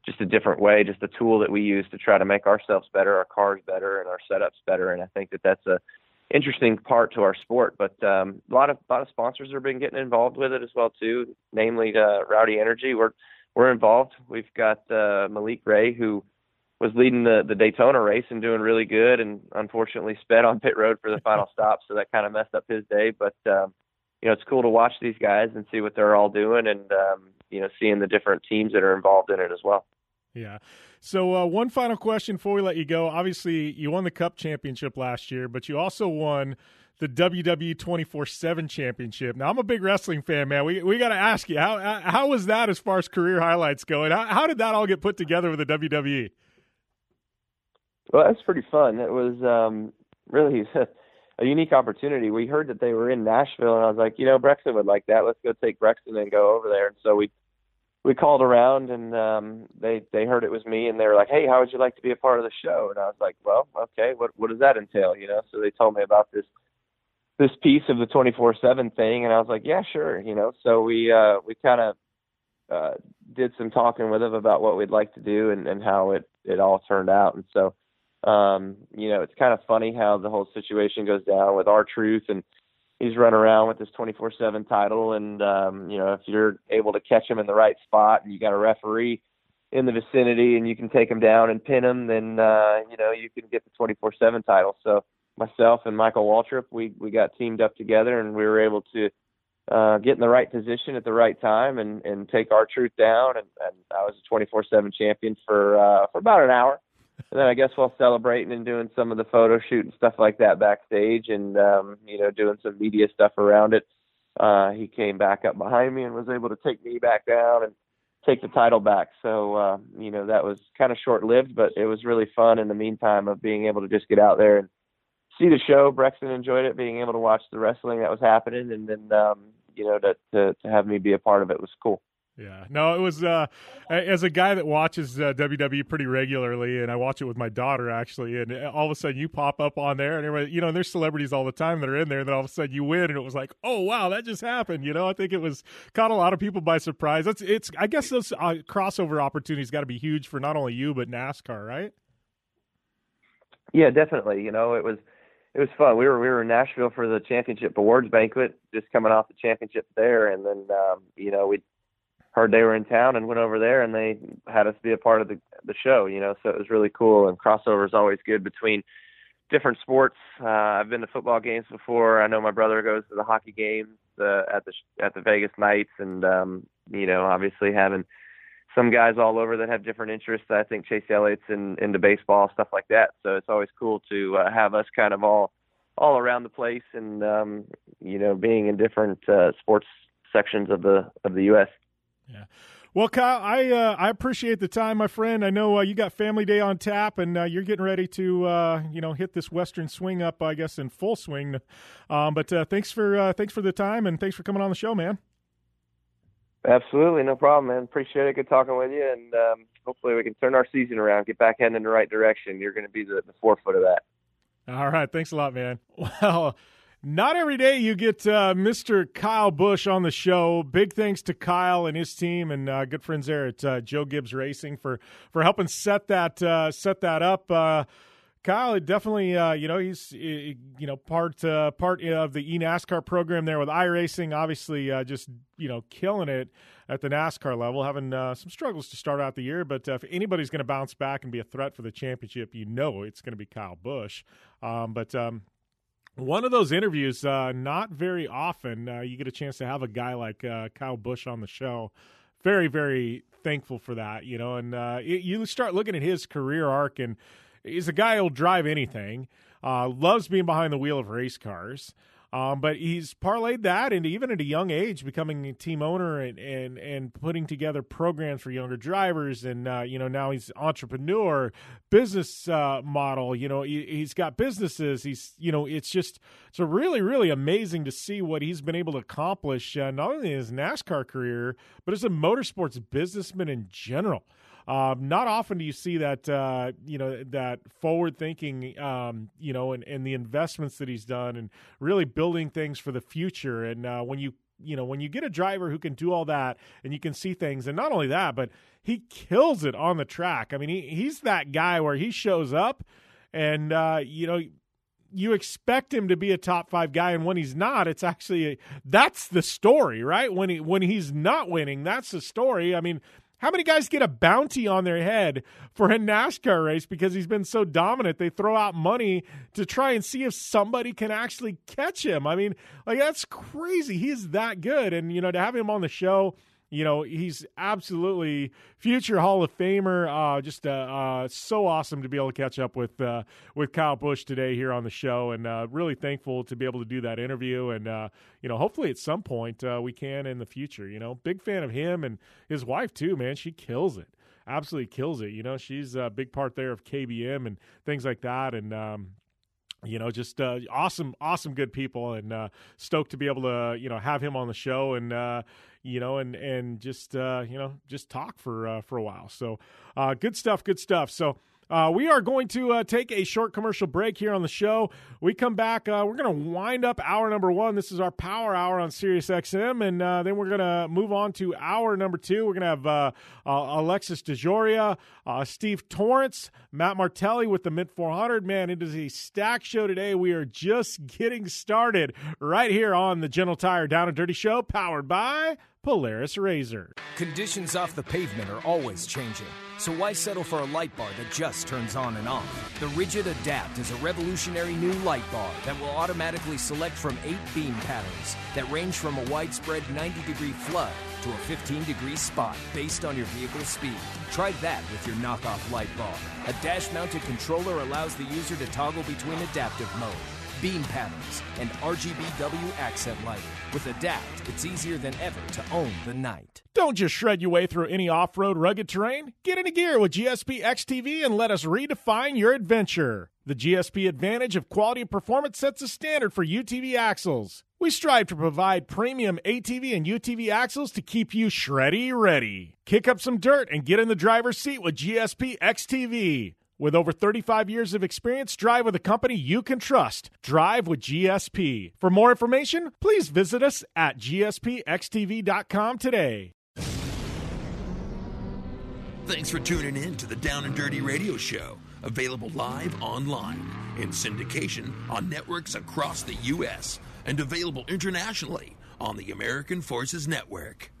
just a different way, just a tool that we use to try to make ourselves better, our cars better, and our setups better. And I think that that's a interesting part to our sport. But um, a lot of a lot of sponsors have been getting involved with it as well too, namely uh, Rowdy Energy. We're we're involved. We've got uh, Malik Ray who was leading the the Daytona race and doing really good, and unfortunately sped on pit road for the final stop, so that kind of messed up his day. But um, you know, it's cool to watch these guys and see what they're all doing, and um, you know, seeing the different teams that are involved in it as well. Yeah. So uh, one final question before we let you go. Obviously, you won the Cup championship last year, but you also won the WWE 24/7 championship. Now, I'm a big wrestling fan, man. We we got to ask you how how was that as far as career highlights go, and how, how did that all get put together with the WWE? Well, that's pretty fun. It was um, really a unique opportunity. We heard that they were in Nashville, and I was like, you know, Brexton would like that. Let's go take Brexton and go over there. And so we we called around, and um, they they heard it was me, and they were like, hey, how would you like to be a part of the show? And I was like, well, okay, what what does that entail? You know, so they told me about this this piece of the 24/7 thing, and I was like, yeah, sure, you know. So we uh, we kind of uh, did some talking with them about what we'd like to do and, and how it it all turned out, and so um, you know, it's kind of funny how the whole situation goes down with R-Truth and he's running around with this 24/7 title and um, you know, if you're able to catch him in the right spot and you got a referee in the vicinity and you can take him down and pin him, then uh, you know, you can get the 24/7 title. So myself and Michael Waltrip, we we got teamed up together and we were able to uh, get in the right position at the right time and and take R-Truth down and, and I was a 24/7 champion for uh, for about an hour and then I guess while celebrating and doing some of the photo shoot and stuff like that backstage, and um, you know, doing some media stuff around it, uh, he came back up behind me and was able to take me back down and take the title back. So uh, you know, that was kind of short lived, but it was really fun in the meantime of being able to just get out there and see the show. Brexton enjoyed it, being able to watch the wrestling that was happening, and then um, you know, to, to to have me be a part of it was cool. Yeah, no, it was uh, as a guy that watches uh, WWE pretty regularly, and I watch it with my daughter actually. And all of a sudden, you pop up on there, and everybody, you know, and there's celebrities all the time that are in there. And then all of a sudden, you win, and it was like, oh wow, that just happened. You know, I think it was caught a lot of people by surprise. It's, it's, I guess those uh, crossover opportunities got to be huge for not only you but NASCAR, right? Yeah, definitely. You know, it was it was fun. We were we were in Nashville for the championship awards banquet, just coming off the championship there, and then um, you know we heard they were in town and went over there and they had us be a part of the the show you know so it was really cool and crossover is always good between different sports. Uh i've been to football games before. I know my brother goes to the hockey games uh, at the at the vegas knights and um you know obviously having some guys all over that have different interests. I think chase elliott's in into baseball stuff like that. So it's always cool to uh, have us kind of all all around the place and um you know being in different uh sports sections of the of the us yeah. Well, Kyle, I uh, I appreciate the time, my friend. I know uh, you got Family Day on tap, and uh, you're getting ready to uh, you know hit this Western swing up, I guess, in full swing. Um, but uh, thanks for uh, thanks for the time, and thanks for coming on the show, man. Absolutely, no problem, man. Appreciate it. Good talking with you, and um, hopefully we can turn our season around, get back heading in the right direction. You're going to be the, the forefront of that. All right, thanks a lot, man. Well Not every day you get uh, Mr. Kyle Busch on the show. Big thanks to Kyle and his team and uh, good friends there at uh, Joe Gibbs Racing for for helping set that uh, set that up. Uh, Kyle, definitely, uh, you know, he's you know part part of the eNASCAR program there with iRacing. Obviously, just you know killing it at the NASCAR level, having some struggles to start out the year. But if anybody's going to bounce back and be a threat for the championship, you know it's going to be Kyle Busch. Um, but um, one of those interviews, uh, not very often uh, you get a chance to have a guy like uh, Kyle Busch on the show. Very, very thankful for that, you know. And uh, it, you start looking at his career arc, and he's a guy who'll drive anything. Uh, loves being behind the wheel of race cars. Um, but he's parlayed that into even at a young age becoming a team owner and, and, and putting together programs for younger drivers. And, uh, you know, now he's entrepreneur, business uh, model. You know, he, has got businesses. He's, you know, it's just, it's really, really amazing to see what he's been able to accomplish, uh, not only in his NASCAR career, but as a motorsports businessman in general. Um, not often do you see that uh, you know that forward thinking, um, you know, and, and the investments that he's done, and really building things for the future. And uh, when you you know when you get a driver who can do all that, and you can see things, and not only that, but he kills it on the track. I mean, he, he's that guy where he shows up, and uh, you know you expect him to be a top five guy, and when he's not, it's actually a, that's the story, right? When he when he's not winning, that's the story. I mean, how many guys get a bounty on their head for a NASCAR race because he's been so dominant? They throw out money to try and see if somebody can actually catch him. I mean, like that's crazy. He's that good. And, you know, to have him on the show, you know, he's absolutely future Hall of Famer. Uh, just uh, uh, so awesome to be able to catch up with uh, with Kyle Busch today here on the show, and uh, really thankful to be able to do that interview. And you know, hopefully at some point we can in the future. You know, big fan of him and his wife too. Man, she kills it. Absolutely kills it. You know, she's a big part there of KBM and things like that. And um, you know, just uh, awesome, awesome, good people, and uh, stoked to be able to, you know, have him on the show, and uh, you know, and and just uh, you know, just talk for uh, for a while. So, uh, good stuff, good stuff. So. Uh, we are going to uh, take a short commercial break here on the show. We come back. Uh, we're going to wind up hour number one. This is our power hour on Sirius XM, and uh, then we're going to move on to hour number two. We're going to have uh, uh, Alexis DeJoria, Steve Torrence, Matt Martelli with the Mint 400. Man, it is a stack show today. We are just getting started right here on the General Tire Down and Dirty Show, powered by Polaris Razor. Conditions off the pavement are always changing, so why settle for a light bar that just turns on and off? The Rigid Adapt is a revolutionary new light bar that will automatically select from eight beam patterns that range from a widespread 90 degree flood to a 15 degree spot based on your vehicle's speed. Try that with your knockoff light bar. A dash mounted controller allows the user to toggle between adaptive mode beam patterns, and RGBW accent lighting. With Adapt, it's easier than ever to own the night. Don't just shred your way through any off road rugged terrain. Get into gear with GSP XTV and let us redefine your adventure. The GSP advantage of quality and performance sets a standard for UTV axles. We strive to provide premium ATV and UTV axles to keep you shreddy ready. Kick up some dirt and get in the driver's seat with GSP XTV. With over 35 years of experience, drive with a company you can trust. Drive with GSP. For more information, please visit us at gspxtv.com today. Thanks for tuning in to the Down and Dirty Radio Show, available live online in syndication on networks across the U.S. and available internationally on the American Forces Network.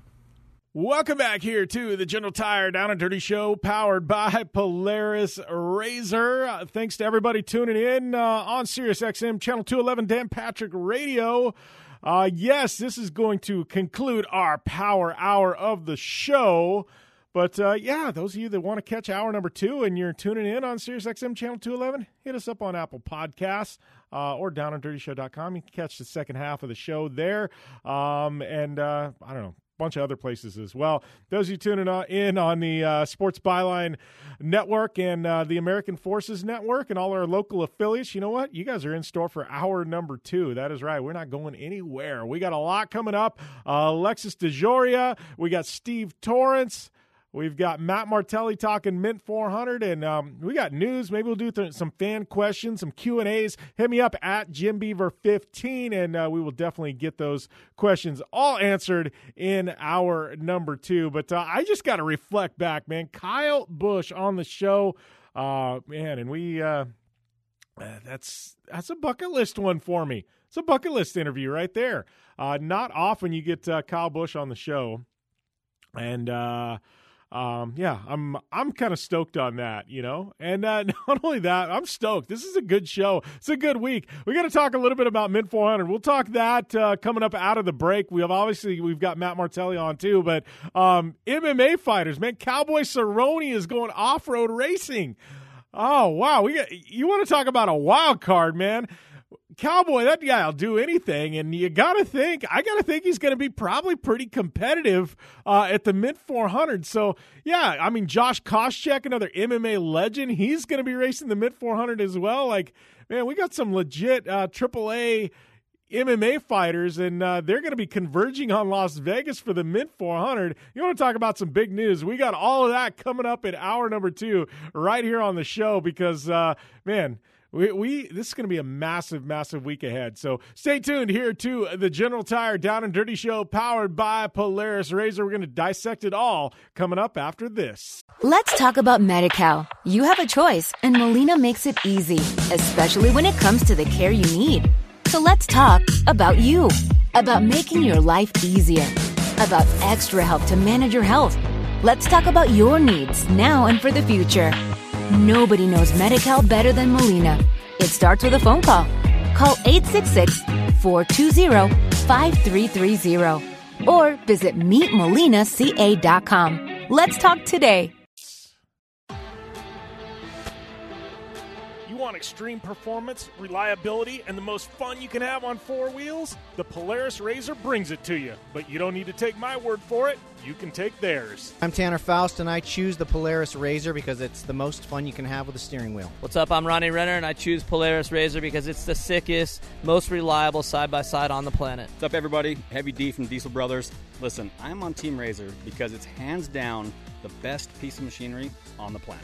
Welcome back here to the General Tire Down and Dirty Show, powered by Polaris Razor. Uh, thanks to everybody tuning in uh, on Sirius XM Channel 211 Dan Patrick Radio. Uh, yes, this is going to conclude our power hour of the show. But uh, yeah, those of you that want to catch hour number two and you're tuning in on Sirius XM Channel 211, hit us up on Apple Podcasts. Uh, or downanddirtyshow.com. You can catch the second half of the show there. Um, and uh, I don't know, bunch of other places as well. Those of you tuning in on the uh, Sports Byline Network and uh, the American Forces Network and all our local affiliates, you know what? You guys are in store for hour number two. That is right. We're not going anywhere. We got a lot coming up. Uh, Alexis DeJoria. We got Steve Torrence. We've got Matt Martelli talking Mint 400, and um, we got news. Maybe we'll do th- some fan questions, some Q and A's. Hit me up at Jim Beaver 15, and uh, we will definitely get those questions all answered in our number two. But uh, I just got to reflect back, man. Kyle Busch on the show, uh, man, and we uh, uh, that's that's a bucket list one for me. It's a bucket list interview right there. Uh, not often you get Kyle Busch on the show, and um, yeah, I'm I'm kind of stoked on that, you know. And uh, not only that, I'm stoked. This is a good show. It's a good week. We got to talk a little bit about Mint 400. We'll talk that uh, coming up out of the break. We have obviously we've got Matt Martelli on too, but um, MMA fighters, man. Cowboy Cerrone is going off road racing. Oh wow, we got, you want to talk about a wild card, man? Cowboy, that guy'll do anything, and you got to think. I got to think he's to be probably pretty competitive uh, at the Mint 400. So yeah, I mean Josh Koscheck, another MMA legend, he's to be racing the Mint 400 as well. Like man, we got some legit uh, AAA MMA fighters, and uh, they're going to be converging on Las Vegas for the Mint 400. You want to talk about some big news? We got all of that coming up in hour number two right here on the show because, uh, man, we, we this is going to be a massive, massive week ahead. So stay tuned here to the General Tire Down and Dirty Show, powered by Polaris Razor. We're going to dissect it all coming up after this. Let's talk about MediCal. You have a choice, and Molina makes it easy, especially when it comes to the care you need. So let's talk about you, about making your life easier, about extra help to manage your health. Let's talk about your needs now and for the future. Nobody knows Medi-Cal better than Molina. It starts with a phone call. Call 866-420-5330 or visit meetmolinaca.com. Let's talk today. You want extreme performance, reliability, and the most fun you can have on four wheels? The Polaris Razor brings it to you. But you don't need to take my word for it. You can take theirs. I'm Tanner Faust, and I choose the Polaris Razor because it's the most fun you can have with a steering wheel. What's up? I'm Ronnie Renner, and I choose Polaris Razor because it's the sickest, most reliable side by side on the planet. What's up, everybody? Heavy D from Diesel Brothers. Listen, I'm on Team Razor because it's hands down the best piece of machinery on the planet.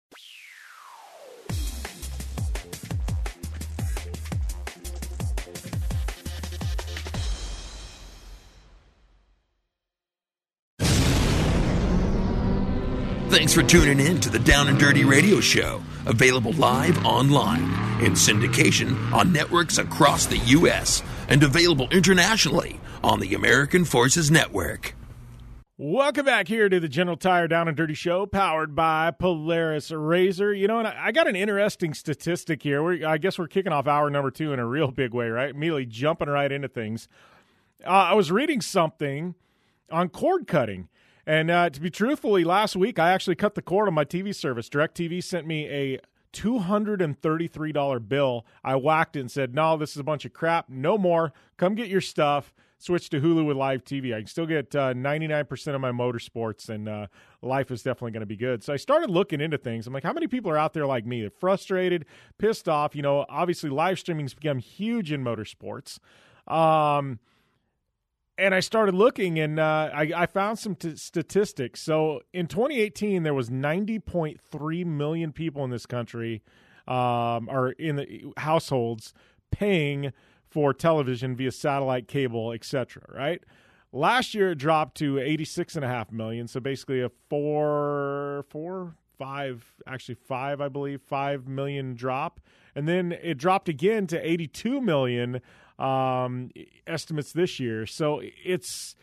Thanks for tuning in to the Down and Dirty Radio Show, available live online in syndication on networks across the U.S. and available internationally on the American Forces Network. Welcome back here to the General Tire Down and Dirty Show, powered by Polaris Razor. You know, and I got an interesting statistic here. We're, I guess we're kicking off hour number two in a real big way, right? Immediately jumping right into things. Uh, I was reading something on cord cutting. And uh, to be truthfully, last week I actually cut the cord on my TV service. DirecTV sent me a $233 bill. I whacked it and said, no, this is a bunch of crap. No more. Come get your stuff. Switch to Hulu with live TV. I can still get uh, 99% of my motorsports, and uh, life is definitely going to be good. So I started looking into things. I'm like, how many people are out there like me? They're frustrated, pissed off. You know, obviously live streaming's become huge in motorsports. Um, and I started looking, and uh, I, I, found some t- statistics. So in 2018, there was 90.3 million people in this country, um, or in the households, paying for television via satellite, cable, etc. Right. Last year, it dropped to 86.5 million. So basically, a four, four, five, actually five, I believe, five million drop, and then it dropped again to 82 million um, estimates this year. So it's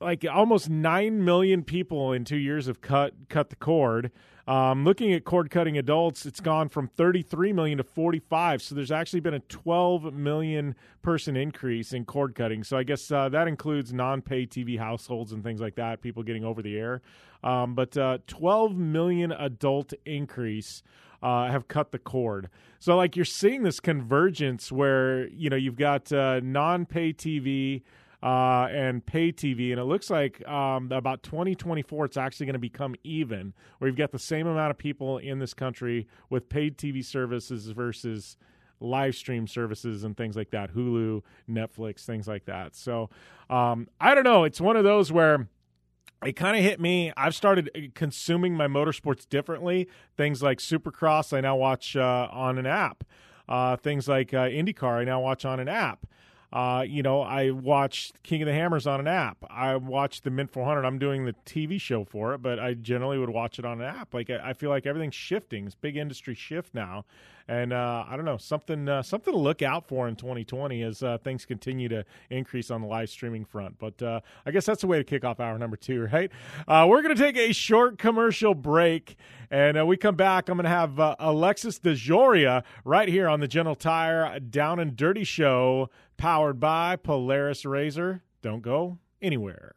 like almost nine million people in two years have cut cut the cord. Um, looking at cord cutting adults, it's gone from 33 million to 45. So there's actually been a 12 million person increase in cord cutting. So I guess uh, that includes non pay TV households and things like that, people getting over the air. Um, but uh, 12 million adult increase uh, have cut the cord. So like you're seeing this convergence where you know you've got uh, non-pay TV uh, and pay TV, and it looks like um, about 2024 it's actually going to become even, where you've got the same amount of people in this country with paid TV services versus live stream services and things like that, Hulu, Netflix, things like that. So um, I don't know. It's one of those where it kind of hit me. I've started uh, consuming my motorsports differently. Things like Supercross, I now watch uh, on an app. Uh, things like uh, IndyCar, I now watch on an app. Uh, you know, I watched King of the Hammers on an app. I watched the Mint 400. I'm doing the TV show for it, but I generally would watch it on an app. Like I, feel like everything's shifting. It's big industry shift now, and uh, I don't know something uh, something to look out for in 2020 as uh, things continue to increase on the live streaming front. But uh, I guess that's the way to kick off hour number two, right? Uh, we're to take a short commercial break, and we come back. I'm to have Alexis DeJoria right here on the General Tire Down and Dirty Show powered by Polaris Razor. Don't go anywhere.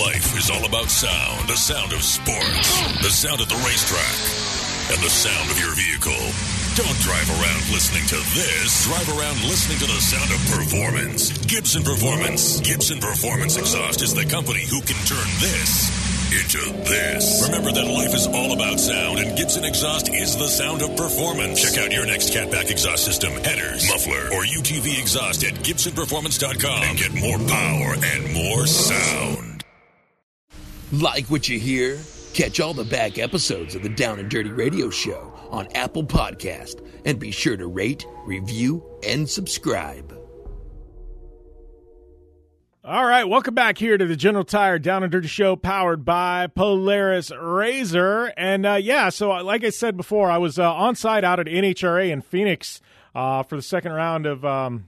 Life is all about sound, the sound of sports, the sound of the racetrack, and the sound of your vehicle. Don't drive around listening to this. Drive around listening to the sound of performance. Gibson Performance. Gibson Performance Exhaust is the company who can turn this into this. Remember that life is all about sound, and Gibson Exhaust is the sound of performance. Check out your next catback exhaust system, headers, muffler, or UTV exhaust at GibsonPerformance.com and get more power and more sound. Like what you hear? Catch all the back episodes of the Down and Dirty Radio Show on Apple Podcast and be sure to rate, review, and subscribe. All right, welcome back here to the General Tire Down and Dirty Show, powered by Polaris Razor. And uh, yeah, so uh, like I said before, I was uh, on site out at NHRA in Phoenix uh, for the second round of um,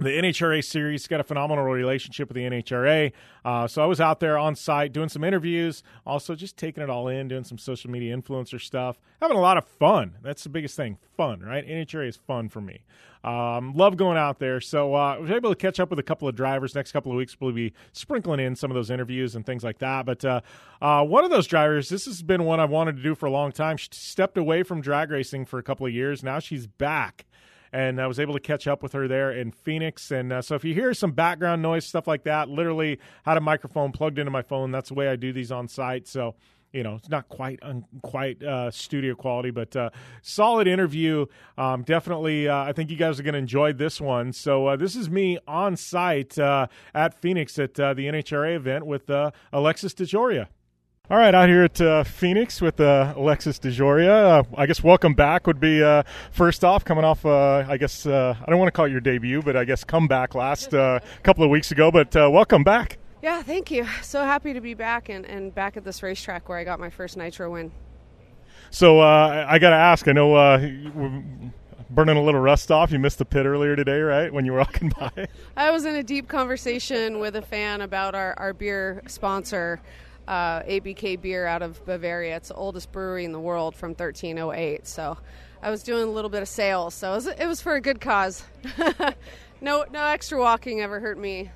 the NHRA series. Got a phenomenal relationship with the NHRA. Uh, so I was out there on site doing some interviews, also just taking it all in, doing some social media influencer stuff, having a lot of fun. That's the biggest thing fun, right? NHRA is fun for me. Um, love going out there. So uh, I was able to catch up with a couple of drivers. Next couple of weeks, we'll be sprinkling in some of those interviews and things like that. But uh, uh, one of those drivers, this has been one I've wanted to do for a long time. She stepped away from drag racing for a couple of years. Now she's back and I was able to catch up with her there in Phoenix. And uh, so if you hear some background noise, stuff like that, literally had a microphone plugged into my phone. That's the way I do these on site. So you know, it's not quite un, quite uh, studio quality, but uh, solid interview. Um, definitely, uh, I think you guys are going to enjoy this one. So uh, this is me on site uh, at Phoenix at uh, the NHRA event with Alexis DeJoria. All right, out here at uh, Phoenix with uh, Alexis DeJoria. Uh, I guess welcome back would be uh, first off, coming off, uh, I guess, uh, I don't want to call it your debut, but I guess comeback last couple of weeks ago. But welcome back. Yeah, thank you. So happy to be back and, and back at this racetrack where I got my first Nitro win. So I got to ask, I know burning a little rust off. You missed the pit earlier today, right? When you were walking by. I was in a deep conversation with a fan about our, our beer sponsor uh, ABK beer out of Bavaria. It's the oldest brewery in the world from 1308. So I was doing a little bit of sales. So it was, it was for a good cause. no, no extra walking ever hurt me.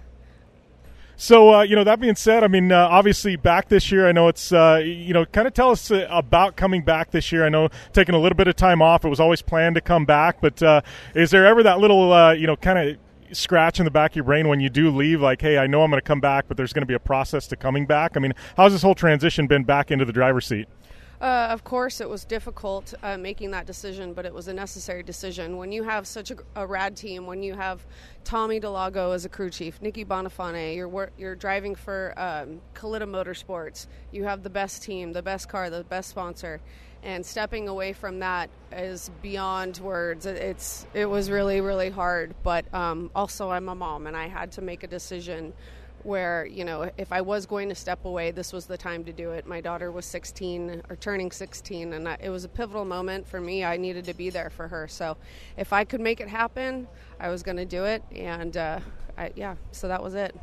So, uh, you know, that being said, I mean, uh, obviously back this year, I know it's, uh, you know, kind of tell us uh, about coming back this year. I know taking a little bit of time off, it was always planned to come back, but uh, is there ever that little, uh, you know, kind of scratch in the back of your brain when you do leave like hey i know i'm going to come back but there's going to be a process to coming back i mean how's this whole transition been back into the driver's seat uh, of course, it was difficult uh, making that decision, but it was a necessary decision. When you have such a, a rad team, when you have Tommy Delago as a crew chief, Nicky Boninfante, you're you're driving for um, Kalitta Motorsports. You have the best team, the best car, the best sponsor, and stepping away from that is beyond words. It's it was really really hard, but um, also I'm a mom and I had to make a decision where you know if I was going to step away, this was the time to do it. My daughter was 16 or turning 16, and I, it was a pivotal moment for me. I needed to be there for her, so if I could make it happen, I was going to do it, and uh, I, yeah, so that was it.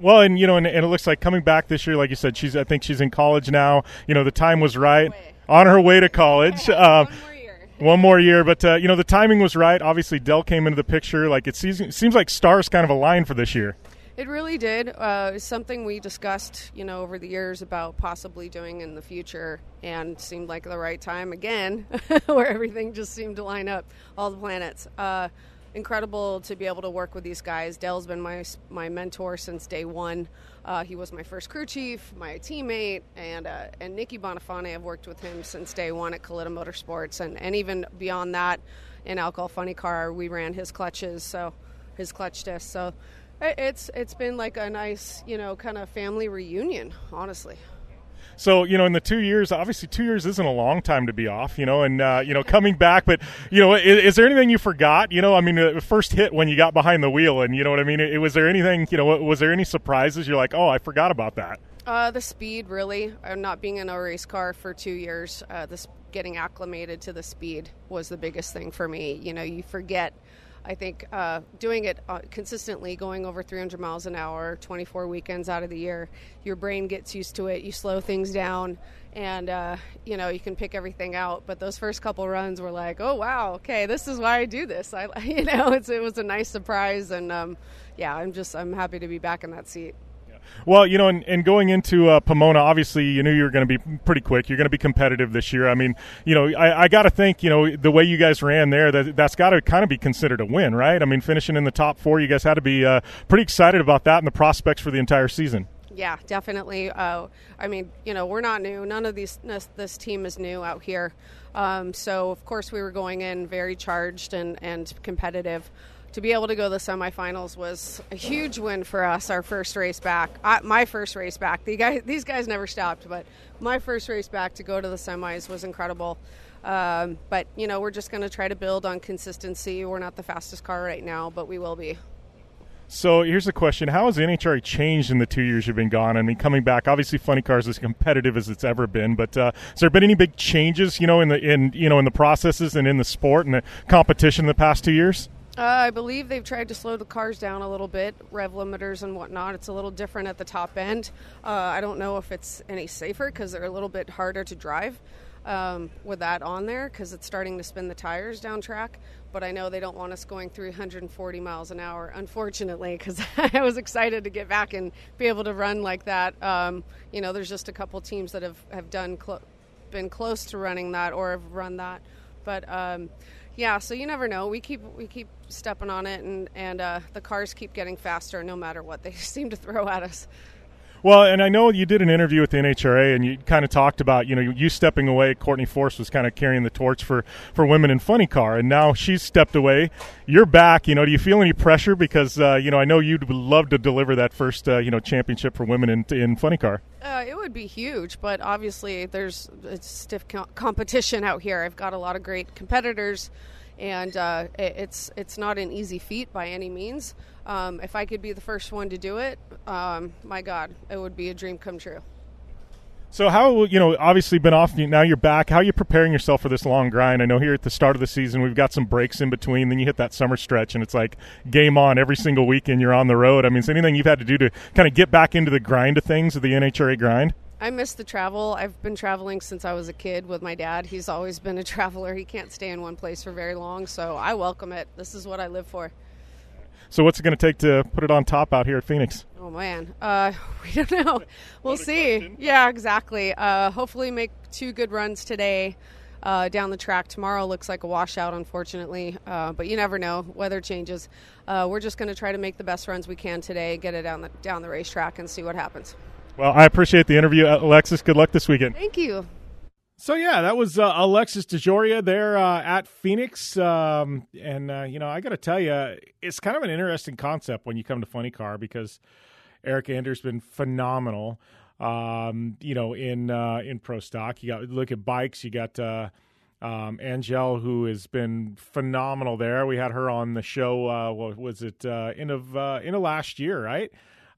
Well, and you know, and, and, it looks like coming back this year, like you said, she's I think she's in college now. You know, the time was right on her way to college. Uh, one more year. one more year, but uh, you know the timing was right. Obviously, Del came into the picture. Like it seems, it seems like stars kind of aligned for this year. It really did. Uh, it's something we discussed, you know, over the years about possibly doing in the future, and seemed like the right time again, where everything just seemed to line up, all the planets. Uh, incredible to be able to work with these guys. Del's been my my mentor since day one. Uh, he was my first crew chief, my teammate, and uh, and Nicky Boninfante. I've worked with him since day one at Kalitta Motorsports, and, and even beyond that, in Alcohol Funny Car, we ran his clutches, so his clutch disc. So it's it's been like a nice, you know, kind of family reunion, honestly. So you know, in the two years, obviously, two years isn't a long time to be off. You know, and uh, you know, coming back. But you know, is, is, there anything you forgot? You know, I mean, the first hit when you got behind the wheel, and you know what I mean. It, was there anything? You know, was there any surprises? You're like, oh, I forgot about that. Uh, the speed, really. I'm not being in a race car for two years. Uh, this getting acclimated to the speed was the biggest thing for me. You know, you forget I think uh, doing it uh, consistently, going over 300 miles an hour, 24 weekends out of the year, your brain gets used to it. You slow things down, and uh, you know you can pick everything out. But those first couple runs were like, oh wow, okay, this is why I do this. I, you know, it was a nice surprise, and um, yeah, I'm just I'm happy to be back in that seat. Well, you know, and, and going into uh, Pomona, obviously, you knew you were going to be pretty quick. You're going to be competitive this year. I mean, you know, I, I got to think, you know, the way you guys ran there, that that's got to kind of be considered a win, right? I mean, finishing in the top four, you guys had to be uh, pretty excited about that and the prospects for the entire season. Yeah, definitely. Uh, I mean, you know, we're not new. None of these this, this team is new out here. Um, so of course we were going in very charged and and competitive. To be able to go to the semifinals was a huge win for us. Our first race back, I, my first race back. The guy, these guys never stopped, but my first race back to go to the semis was incredible. Um, but you know, we're just going to try to build on consistency. We're not the fastest car right now, but we will be. So here's the question: How has the NHRA changed in the two years you've been gone? I mean, coming back, obviously, Funny Cars is as competitive as it's ever been. But uh, has there been any big changes, you know, in the in you know in the processes and in the sport and the competition in the past two years? Uh, I believe they've tried to slow the cars down a little bit, rev limiters and whatnot. It's a little different at the top end. Uh, I don't know if it's any safer because they're a little bit harder to drive um, with that on there because it's starting to spin the tires down track. But I know they don't want us going 340 miles an hour, unfortunately, because I was excited to get back and be able to run like that. Um, you know, there's just a couple teams that have have done been close to running that or have run that, but. Um, yeah, so you never know. We keep we keep stepping on it, and and uh, the cars keep getting faster no matter what they seem to throw at us. Well, and I know you did an interview with the NHRA, and you kind of talked about you know you stepping away. Courtney Force was kind of carrying the torch for for women in funny car, and now she's stepped away. You're back. You know, do you feel any pressure because uh, you know I know you'd love to deliver that first uh, you know championship for women in in funny car. Uh, it would be huge, but obviously there's it's stiff co- competition out here. I've got a lot of great competitors and uh, it's it's not an easy feat by any means. Um, if I could be the first one to do it, um, my God, it would be a dream come true. So how you know obviously been off now you're back. How are you preparing yourself for this long grind? I know here at the start of the season we've got some breaks in between. Then you hit that summer stretch and it's like game on every single weekend. You're on the road. I mean, is anything you've had to do to kind of get back into the grind of things of the NHRA grind? I miss the travel. I've been traveling since I was a kid with my dad. He's always been a traveler. He can't stay in one place for very long, so I welcome it. This is what I live for. So, what's it going to take to put it on top out here at Phoenix? Oh man, uh, we don't know. We'll see. Question. Yeah, exactly. Uh, hopefully, make two good runs today. Uh, down the track tomorrow looks like a washout, unfortunately, uh, but you never know. Weather changes. Uh, we're just going to try to make the best runs we can today, get it down the down the racetrack, and see what happens. Well, I appreciate the interview, Alexis. Good luck this weekend. Thank you. So yeah, that was uh, Alexis DeJoria there uh, at Phoenix, um, and uh, you know I got to tell you, it's kind of an interesting concept when you come to Funny Car because Erica Enders has been phenomenal. Um, you know, in uh, in pro stock, you got look at bikes. You got uh, um, Angelle, who has been phenomenal there. We had her on the show. Uh, what was it? Uh, end of uh, end of last year, right?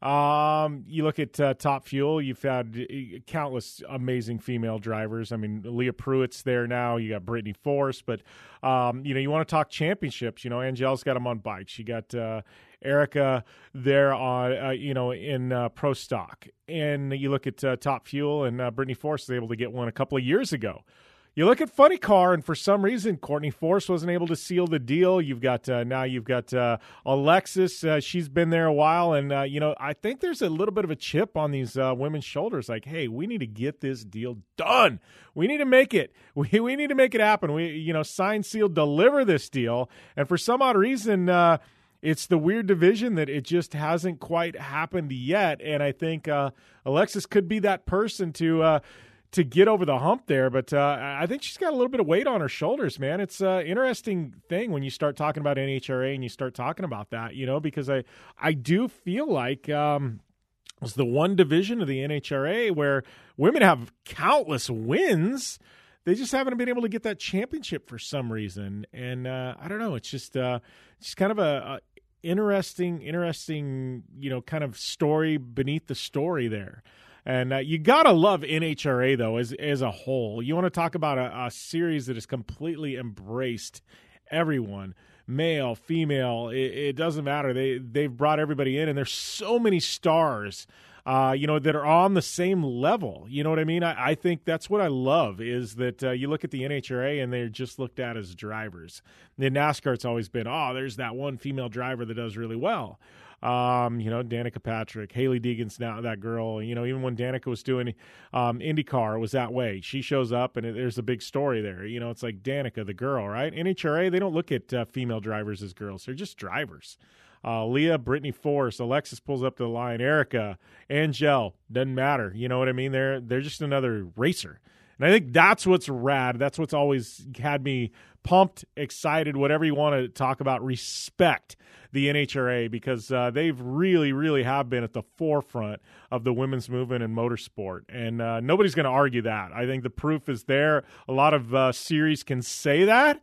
Um, you look at uh, Top Fuel. You've had countless amazing female drivers. I mean, Leah Pruett's there now. You got Brittany Force, but um, you know, you want to talk championships. You know, Angelle's got them on bikes. You got uh, Erica there on uh, you know in uh, pro stock, and you look at uh, Top Fuel, and uh, Brittany Force was able to get one a couple of years ago. You look at Funny Car, and for some reason, Courtney Force wasn't able to seal the deal. You've got uh, now you've got uh, Alexis. Uh, she's been there a while, and uh, you know I think there's a little bit of a chip on these uh, women's shoulders. Like, hey, we need to get this deal done. We need to make it. We we need to make it happen. We you know sign, seal, deliver this deal. And for some odd reason uh, it's the weird division that it just hasn't quite happened yet. And I think uh, Alexis could be that person to uh, to get over the hump there. But uh, I think she's got a little bit of weight on her shoulders, man. It's an interesting thing when you start talking about NHRA and you start talking about that, you know, because I I do feel like. Um, it's the one division of the NHRA where women have countless wins. They just haven't been able to get that championship for some reason, and uh, I don't know. It's just uh, just kind of a, a interesting, interesting, you know, kind of story beneath the story there. And uh, you gotta love NHRA though as as a whole. You want to talk about a, a series that has completely embraced everyone male, female, it, it, doesn't matter. They they've brought everybody in, and there's so many stars, uh, you know, that are on the same level. You know what I mean? I, I think that's what I love is that uh, you look at the NHRA and they're just looked at as drivers. In NASCAR, it's always been, oh, there's that one female driver that does really well. Um, you know, Danica Patrick, Hailie Deegan's now that girl. You know, even when Danica was doing um, IndyCar, it was that way. She shows up and it, there's a big story there. You know, it's like Danica, the girl, right? NHRA, they don't look at uh, female drivers as girls; they're just drivers. Uh, Leah, Brittany Force, Alexis pulls up to the line. Erica, Angelle, doesn't matter. You know what I mean? They're they're just another racer. And I think that's what's rad. That's what's always had me pumped, excited, whatever you want to talk about. Respect the NHRA because uh, they've really, really have been at the forefront of the women's movement in motorsport, and uh, nobody's going to argue that. I think the proof is there. A lot of uh, series can say that.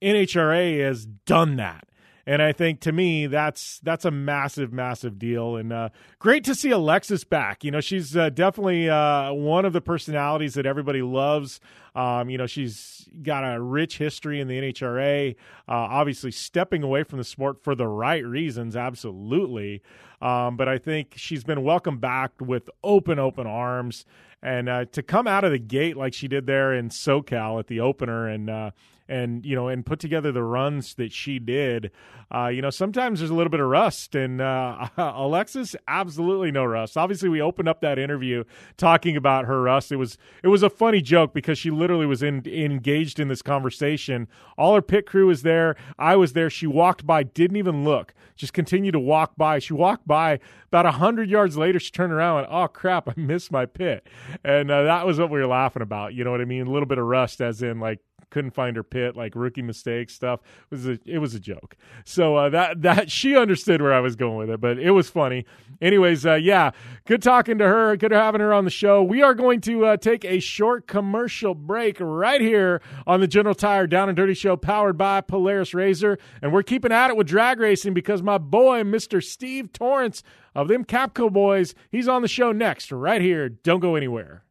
NHRA has done that and I think to me that's that's a massive, massive deal, and uh, great to see Alexis back. You know, she's uh, definitely uh, one of the personalities that everybody loves. Um, you know, she's got a rich history in the NHRA. Uh, obviously, stepping away from the sport for the right reasons, absolutely. Um, but I think she's been welcomed back with open, open arms. And uh, to come out of the gate like she did there in SoCal at the opener, and uh, and you know and put together the runs that she did. Uh, you know sometimes there's a little bit of rust and uh, alexis absolutely no rust. Obviously we opened up that interview talking about her rust. It was it was a funny joke because she literally was in, engaged in this conversation. All her pit crew was there. I was there. She walked by didn't even look just continued to walk by. She walked by. About 100 yards later she turned around and oh crap i missed my pit. And uh, that was what we were laughing about you know what i mean? A little bit of rust as in like couldn't find her pit, like rookie mistake stuff. It was a it was a joke. So uh, that that she understood where I was going with it, but it was funny. Anyways, uh, yeah, good talking to her. Good having her on the show. We are going to uh, take a short commercial break right here on the General Tire Down and Dirty Show, powered by Polaris Razor, and we're keeping at it with drag racing because my boy, Mister Steve Torrence of them Capco boys, he's on the show next, right here. Don't go anywhere.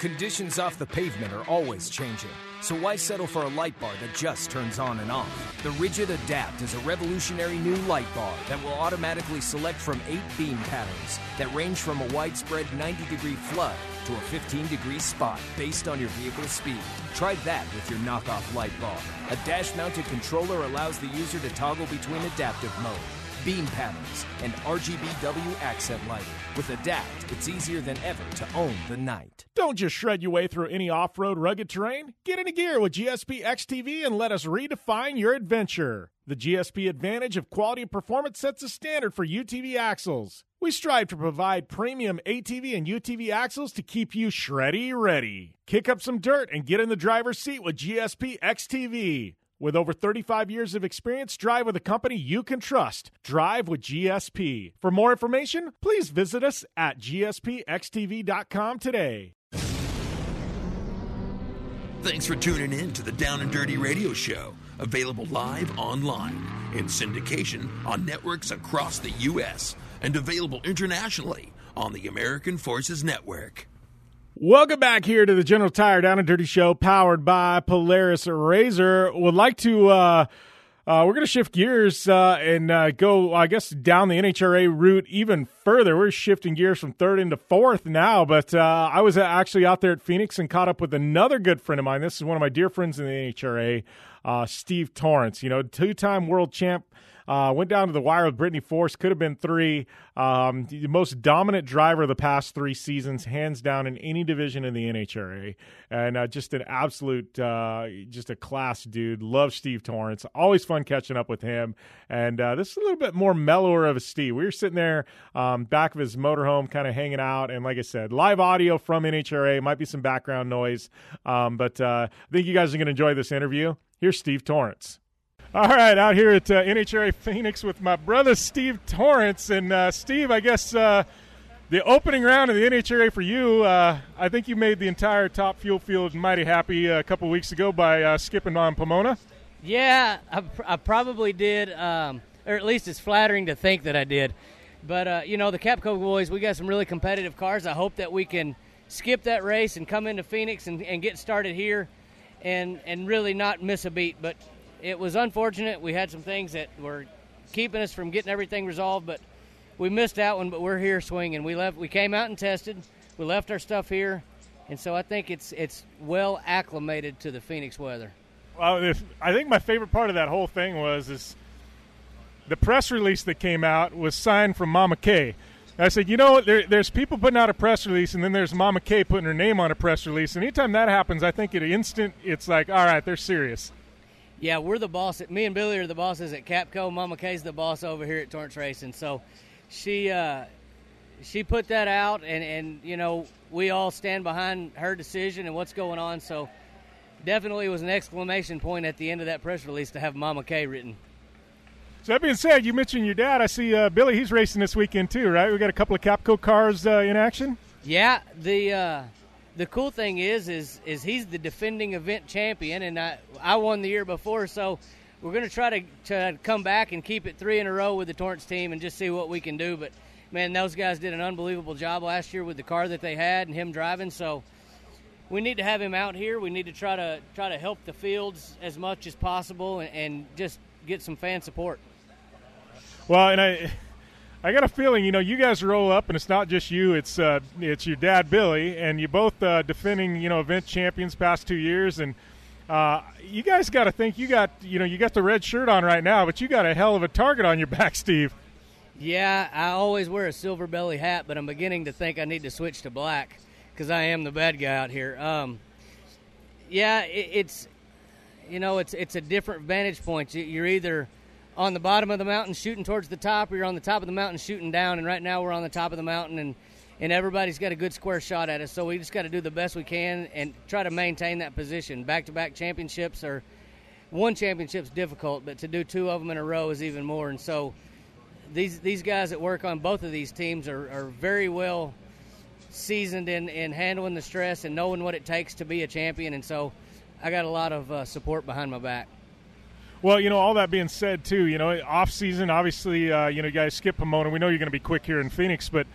Conditions off the pavement are always changing. So why settle for a light bar that just turns on and off? The Rigid Adapt is a revolutionary new light bar that will automatically select from eight beam patterns that range from a widespread 90 degree flood to a 15 degree spot based on your vehicle's speed. Try that with your knockoff light bar. A dash mounted controller allows the user to toggle between adaptive mode beam patterns, and RGBW accent lighting. With Adapt, it's easier than ever to own the night. Don't just shred your way through any off road rugged terrain. Get into gear with GSP XTV and let us redefine your adventure. The GSP advantage of quality and performance sets a standard for UTV axles. We strive to provide premium ATV and UTV axles to keep you shreddy ready. Kick up some dirt and get in the driver's seat with GSP XTV. With over 35 years of experience, drive with a company you can trust. Drive with GSP. For more information, please visit us at gspxtv.com today. Thanks for tuning in to the Down and Dirty Radio Show, available live online in syndication on networks across the U.S. and available internationally on the American Forces Network. Welcome back here to the General Tire Down and Dirty Show, powered by Polaris Razor. Would like to. Uh, uh, we're going to shift gears uh, and uh, go, I guess, down the NHRA route even further. We're shifting gears from third into fourth now. But uh, I was actually out there at Phoenix and caught up with another good friend of mine. This is one of my dear friends in the NHRA, uh, Steve Torrence, You know, two-time world champ uh, went down to the wire with Brittany Force. Could have been three. Um, the most dominant driver of the past three seasons, hands down in any division in the NHRA, and uh, just an absolute, uh, just a class dude. Love Steve Torrence. Always fun catching up with him. And uh, this is a little bit more mellower of a Steve. We were sitting there um, back of his motorhome, kind of hanging out, and like I said, live audio from NHRA. Might be some background noise, um, but uh, I think you guys are going to enjoy this interview. Here's Steve Torrence. All right, out here at uh, NHRA Phoenix with my brother Steve Torrence. And uh, Steve, I guess uh, the opening round of the NHRA for you, uh, I think you made the entire top fuel field mighty happy uh, a couple weeks ago by uh, skipping on Pomona. Yeah, I, I probably did, um, or at least it's flattering to think that I did. But, you know, the Capco boys, we got some really competitive cars. I hope that we can skip that race and come into Phoenix and, and get started here and, and really not miss a beat. But it was unfortunate. We had some things that were keeping us from getting everything resolved, but we missed that one. But we're here swinging. We left. We came out and tested. We left our stuff here, and so I think it's it's well acclimated to the Phoenix weather. Well, if, I think my favorite part of that whole thing was is the press release that came out was signed from Mama Kay. I said, you know, there, there's people putting out a press release, and then there's Mama Kay putting her name on a press release. And anytime that happens, I think at an instant, it's like, all right, they're serious. Yeah, we're the boss. Me and Billy are the bosses at Capco. Mama Kay's the boss over here at Torrence Racing. So she uh, she put that out, and and you know we all stand behind her decision and what's going on. So definitely was an exclamation point at the end of that press release to have Mama Kay written. So that being said, you mentioned your dad. I see uh, Billy. He's racing this weekend too, right? We got a couple of Capco cars uh, in action. Yeah, the uh, the cool thing is, is is he's the defending event champion, and I I won the year before, so we're going to try to to come back and keep it three in a row with the Torrence team and just see what we can do. But man, those guys did an unbelievable job last year with the car that they had and him driving. So we need to have him out here. We need to try to try to help the fields as much as possible and, and just get some fan support. Well, and I. I got a feeling, you know, you guys roll up, and it's not just you; it's uh, it's your dad, Billy, and you both uh, defending, you know, event champions past two years, and uh, you guys got to think you got, you know, you got the red shirt on right now, but you got a hell of a target on your back, Steve. Yeah, I always wear a silver belly hat, but I'm beginning to think I need to switch to black because I am the bad guy out here. Um, yeah, it, it's you know, it's it's a different vantage point. You're either on the bottom of the mountain shooting towards the top, or you're on the top of the mountain shooting down. And right now we're on the top of the mountain, and and everybody's got a good square shot at us. So we just got to do the best we can and try to maintain that position. Back to back championships are one championship's difficult, but to do two of them in a row is even more. And so these these guys that work on both of these teams are, are very well seasoned in, in handling the stress and knowing what it takes to be a champion. And so I got a lot of uh, support behind my back. Well, you know, all that being said, too, you know, off season, obviously, uh, you know, you guys skip Pomona. We know you're going to be quick here in Phoenix, but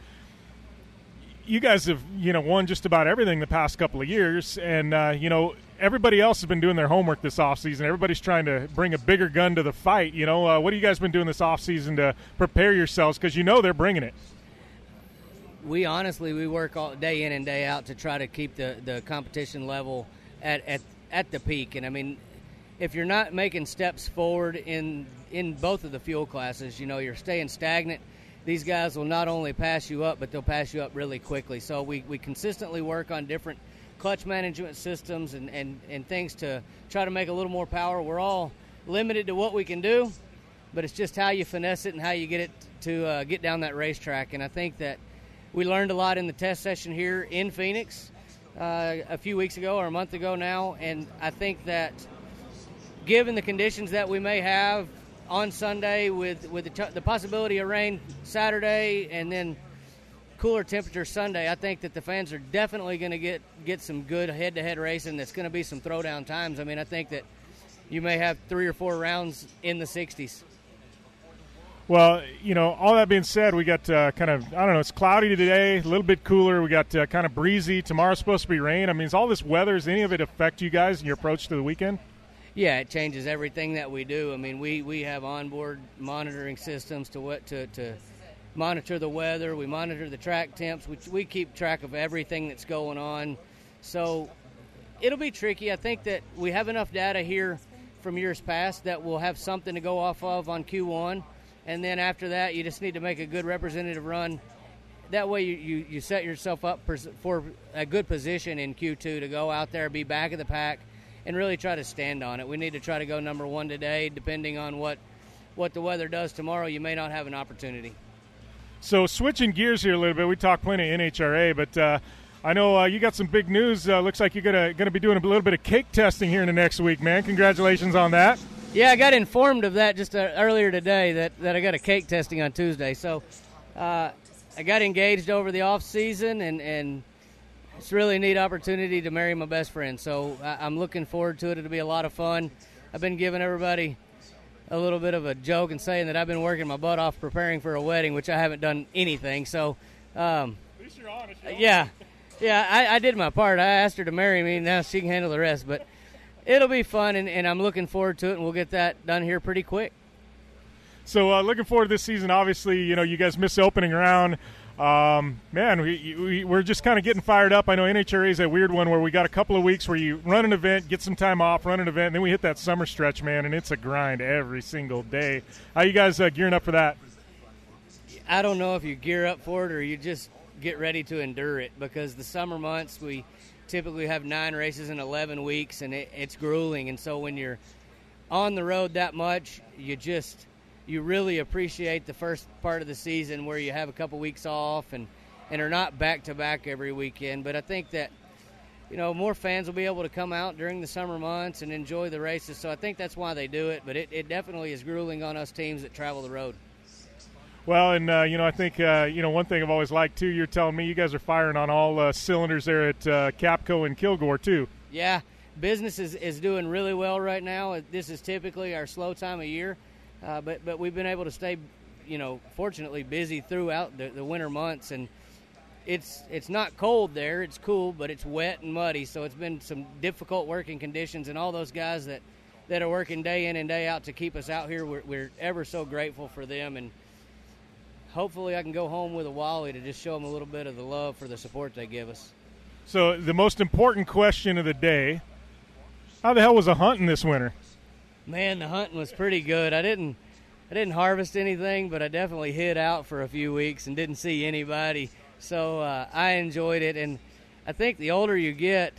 you guys have, you know, won just about everything the past couple of years. And, uh, you know, everybody else has been doing their homework this off season. Everybody's trying to bring a bigger gun to the fight. You know, uh, what have you guys been doing this off season to prepare yourselves? Because you know they're bringing it. We honestly, we work all day in and day out to try to keep the, the competition level at, at, at the peak. And, I mean, if you're not making steps forward in in both of the fuel classes, you know, you're staying stagnant. These guys will not only pass you up, but they'll pass you up really quickly. So we, we consistently work on different clutch management systems and, and, and things to try to make a little more power. We're all limited to what we can do, but it's just how you finesse it and how you get it to uh, get down that racetrack. And I think that we learned a lot in the test session here in Phoenix uh, a few weeks ago or a month ago now, and I think that – given the conditions that we may have on Sunday with with the, t- the possibility of rain Saturday and then cooler temperature Sunday, I think that the fans are definitely going to get get some good head-to-head racing. That's going to be some throwdown times. I mean, I think that you may have three or four rounds in the 60s. Well, you know, all that being said, we got uh, kind of I don't know. It's cloudy today, a little bit cooler. We got uh, kind of breezy. Tomorrow's supposed to be rain. I mean, is all this weather? Does any of it affect you guys in your approach to the weekend? Yeah, it changes everything that we do. I mean, we, we have onboard monitoring systems to what to, to monitor the weather. We monitor the track temps. We, we keep track of everything that's going on. So it'll be tricky. I think that we have enough data here from years past that we'll have something to go off of on Q1. And then after that, you just need to make a good representative run. That way, you, you, you set yourself up for a good position in Q2 to go out there, be back of the pack – and really try to stand on it. We need to try to go number one today. Depending on what what the weather does tomorrow, you may not have an opportunity. So switching gears here a little bit, we talked plenty of NHRA, but uh, I know uh, you got some big news. Uh, looks like you're gonna gonna be doing a little bit of cake testing here in the next week, man. Congratulations on that. Yeah, I got informed of that just uh, earlier today that, that I got a cake testing on Tuesday. So uh, I got engaged over the off season and and it's really a neat opportunity to marry my best friend. So I, am looking forward to it. It'll be a lot of fun. I've been giving everybody a little bit of a joke and saying that I've been working my butt off preparing for a wedding, which I haven't done anything. So, um, honest, yeah, yeah, I, I, did my part. I asked her to marry me. Now she can handle the rest. But it'll be fun, and, and I'm looking forward to it. And we'll get that done here pretty quick. So, uh, looking forward to this season. Obviously, you know, you guys missed the opening round Um, man, we, we we're just kind of getting fired up. I know NHRA is a weird one where we got a couple of weeks where you run an event, get some time off, run an event, and then we hit that summer stretch, man, and it's a grind every single day. How you guys uh, gearing up for that? I don't know if you gear up for it or you just get ready to endure it because the summer months we typically have nine races in 11 weeks and it, it's grueling. And so when you're on the road that much, you just you really appreciate the first part of the season where you have a couple weeks off and and are not back to back every weekend. But I think that you know more fans will be able to come out during the summer months and enjoy the races. So I think that's why they do it. But it, it definitely is grueling on us teams that travel the road. Well, and uh, you know, I think uh, you know one thing I've always liked too. You're telling me you guys are firing on all uh, cylinders there at uh, Capco and Kilgore too. Yeah, business is, is doing really well right now. This is typically our slow time of year, uh, but but we've been able to stay, you know, fortunately busy throughout the, the winter months, and it's it's not cold there. It's cool, but it's wet and muddy, so it's been some difficult working conditions. And all those guys that that are working day in and day out to keep us out here, we're, we're ever so grateful for them and hopefully I can go home with a Wally to just show them a little bit of the love for the support they give us. So the most important question of the day: How the hell was the hunting this winter? Man, the hunting was pretty good. I didn't, I didn't harvest anything, but I definitely hid out for a few weeks and didn't see anybody. So uh, I enjoyed it, and I think the older you get,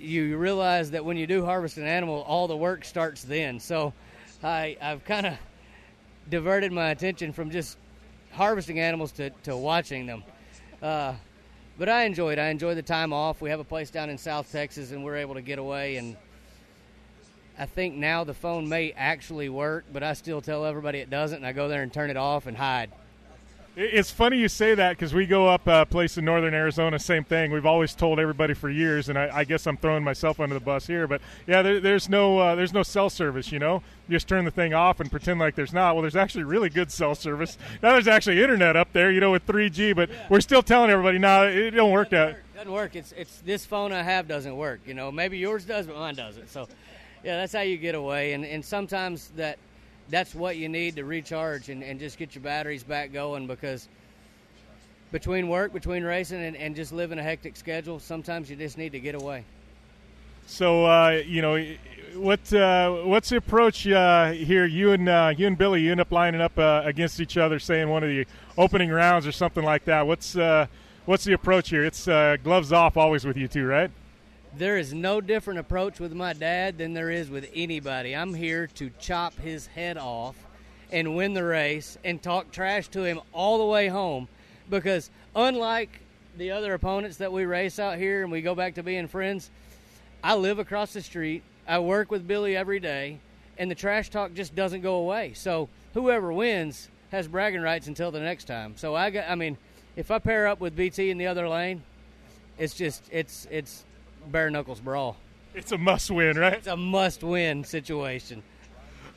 you realize that when you do harvest an animal, all the work starts then. So I, I've kind of diverted my attention from just harvesting animals to, to watching them. Uh, but I enjoyed. I enjoyed the time off. We have a place down in South Texas, and we're able to get away. And I think now the phone may actually work, but I still tell everybody it doesn't, and I go there and turn it off and hide. It's funny you say that because we go up a place in northern Arizona, same thing. We've always told everybody for years, and I, I guess I'm throwing myself under the bus here. But yeah, there, there's no uh, there's no cell service. You know, you just turn the thing off and pretend like there's not. Well, there's actually really good cell service. Now there's actually internet up there, you know, with 3G. But yeah. we're still telling everybody, no, nah, it don't work. That doesn't work. It's it's this phone I have doesn't work. You know, maybe yours does, but mine doesn't. So yeah, that's how you get away. And and sometimes that that's what you need to recharge and, and just get your batteries back going because between work, between racing, and, and just living a hectic schedule, sometimes you just need to get away. So uh, you know, what uh, what's the approach uh, here? You and uh, you and Billy, you end up lining up uh, against each other, saying one of the opening rounds or something like that. What's uh, what's the approach here? It's gloves off always with you two, right? There is no different approach with my dad than there is with anybody. I'm here to chop his head off and win the race and talk trash to him all the way home because unlike the other opponents that we race out here and we go back to being friends, I live across the street. I work with Billy every day, and the trash talk just doesn't go away. So whoever wins has bragging rights until the next time. So I got, I mean, if I pair up with BT in the other lane, it's just it's it's bare knuckles brawl. It's a must win, right? It's a must win situation.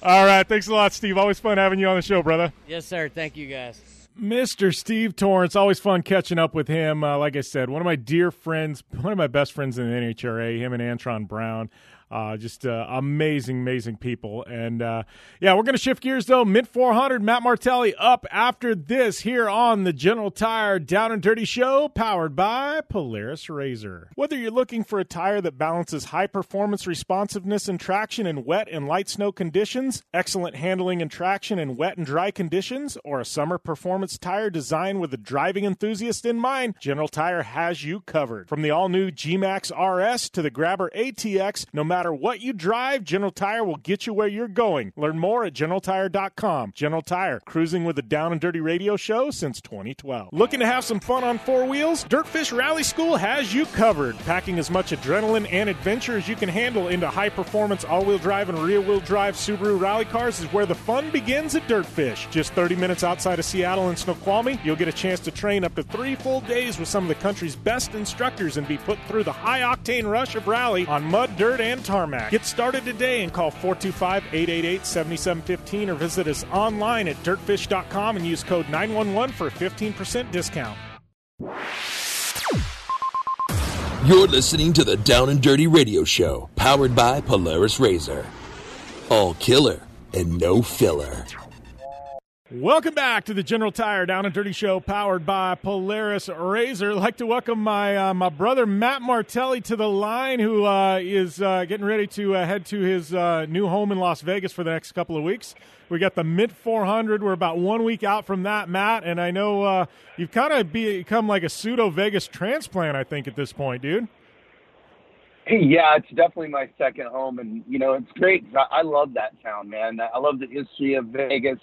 All right, thanks a lot, Steve. Always fun having you on the show, brother. Yes, sir. Thank you, guys. Mr. Steve Torrence. Always fun catching up with him. Uh, like I said, one of my dear friends, one of my best friends in the NHRA, him and Antron Brown. Uh, just uh, amazing, amazing people. And uh, yeah, we're going to shift gears though. Mint 400, Matt Martelli up after this here on the General Tire Down and Dirty Show, powered by Polaris Razor. Whether you're looking for a tire that balances high performance responsiveness and traction in wet and light snow conditions, excellent handling and traction in wet and dry conditions, or a summer performance tire designed with a driving enthusiast in mind, General Tire has you covered. From the all new G Max RS to the Grabber ATX, no matter matter what you drive, General Tire will get you where you're going. Learn more at GeneralTire.com. General Tire, cruising with the Down and Dirty Radio Show since 2012. Looking to have some fun on four wheels? Dirtfish Rally School has you covered. Packing as much adrenaline and adventure as you can handle into high performance all wheel drive and rear wheel drive Subaru rally cars is where the fun begins at Dirtfish. Just 30 minutes outside of Seattle and Snoqualmie, you'll get a chance to train up to three full days with some of the country's best instructors and be put through the high octane rush of rally on mud, dirt, and tarmac. Get started today and call 425 888 7715 or visit us online at dirtfish.com and use code 911 for a 15% discount. You're listening to the Down and Dirty Radio Show, powered by Polaris Razor. All killer and no filler. Welcome back to the General Tire Down and Dirty Show, powered by Polaris Razor. I'd like to welcome my uh, my brother Matt Martelli to the line, who uh, is uh, getting ready to uh, head to his uh, new home in Las Vegas for the next couple of weeks. We got the Mint 400. We're about one week out from that, Matt, and I know uh, you've kind of become like a pseudo Vegas transplant. I think at this point, dude. Yeah, it's definitely my second home, and you know it's great. I love that town, man. I love the history of Vegas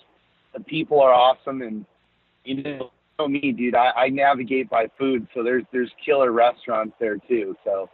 the people are awesome, and you know me, dude. I, I navigate by food, so there's there's killer restaurants there too. So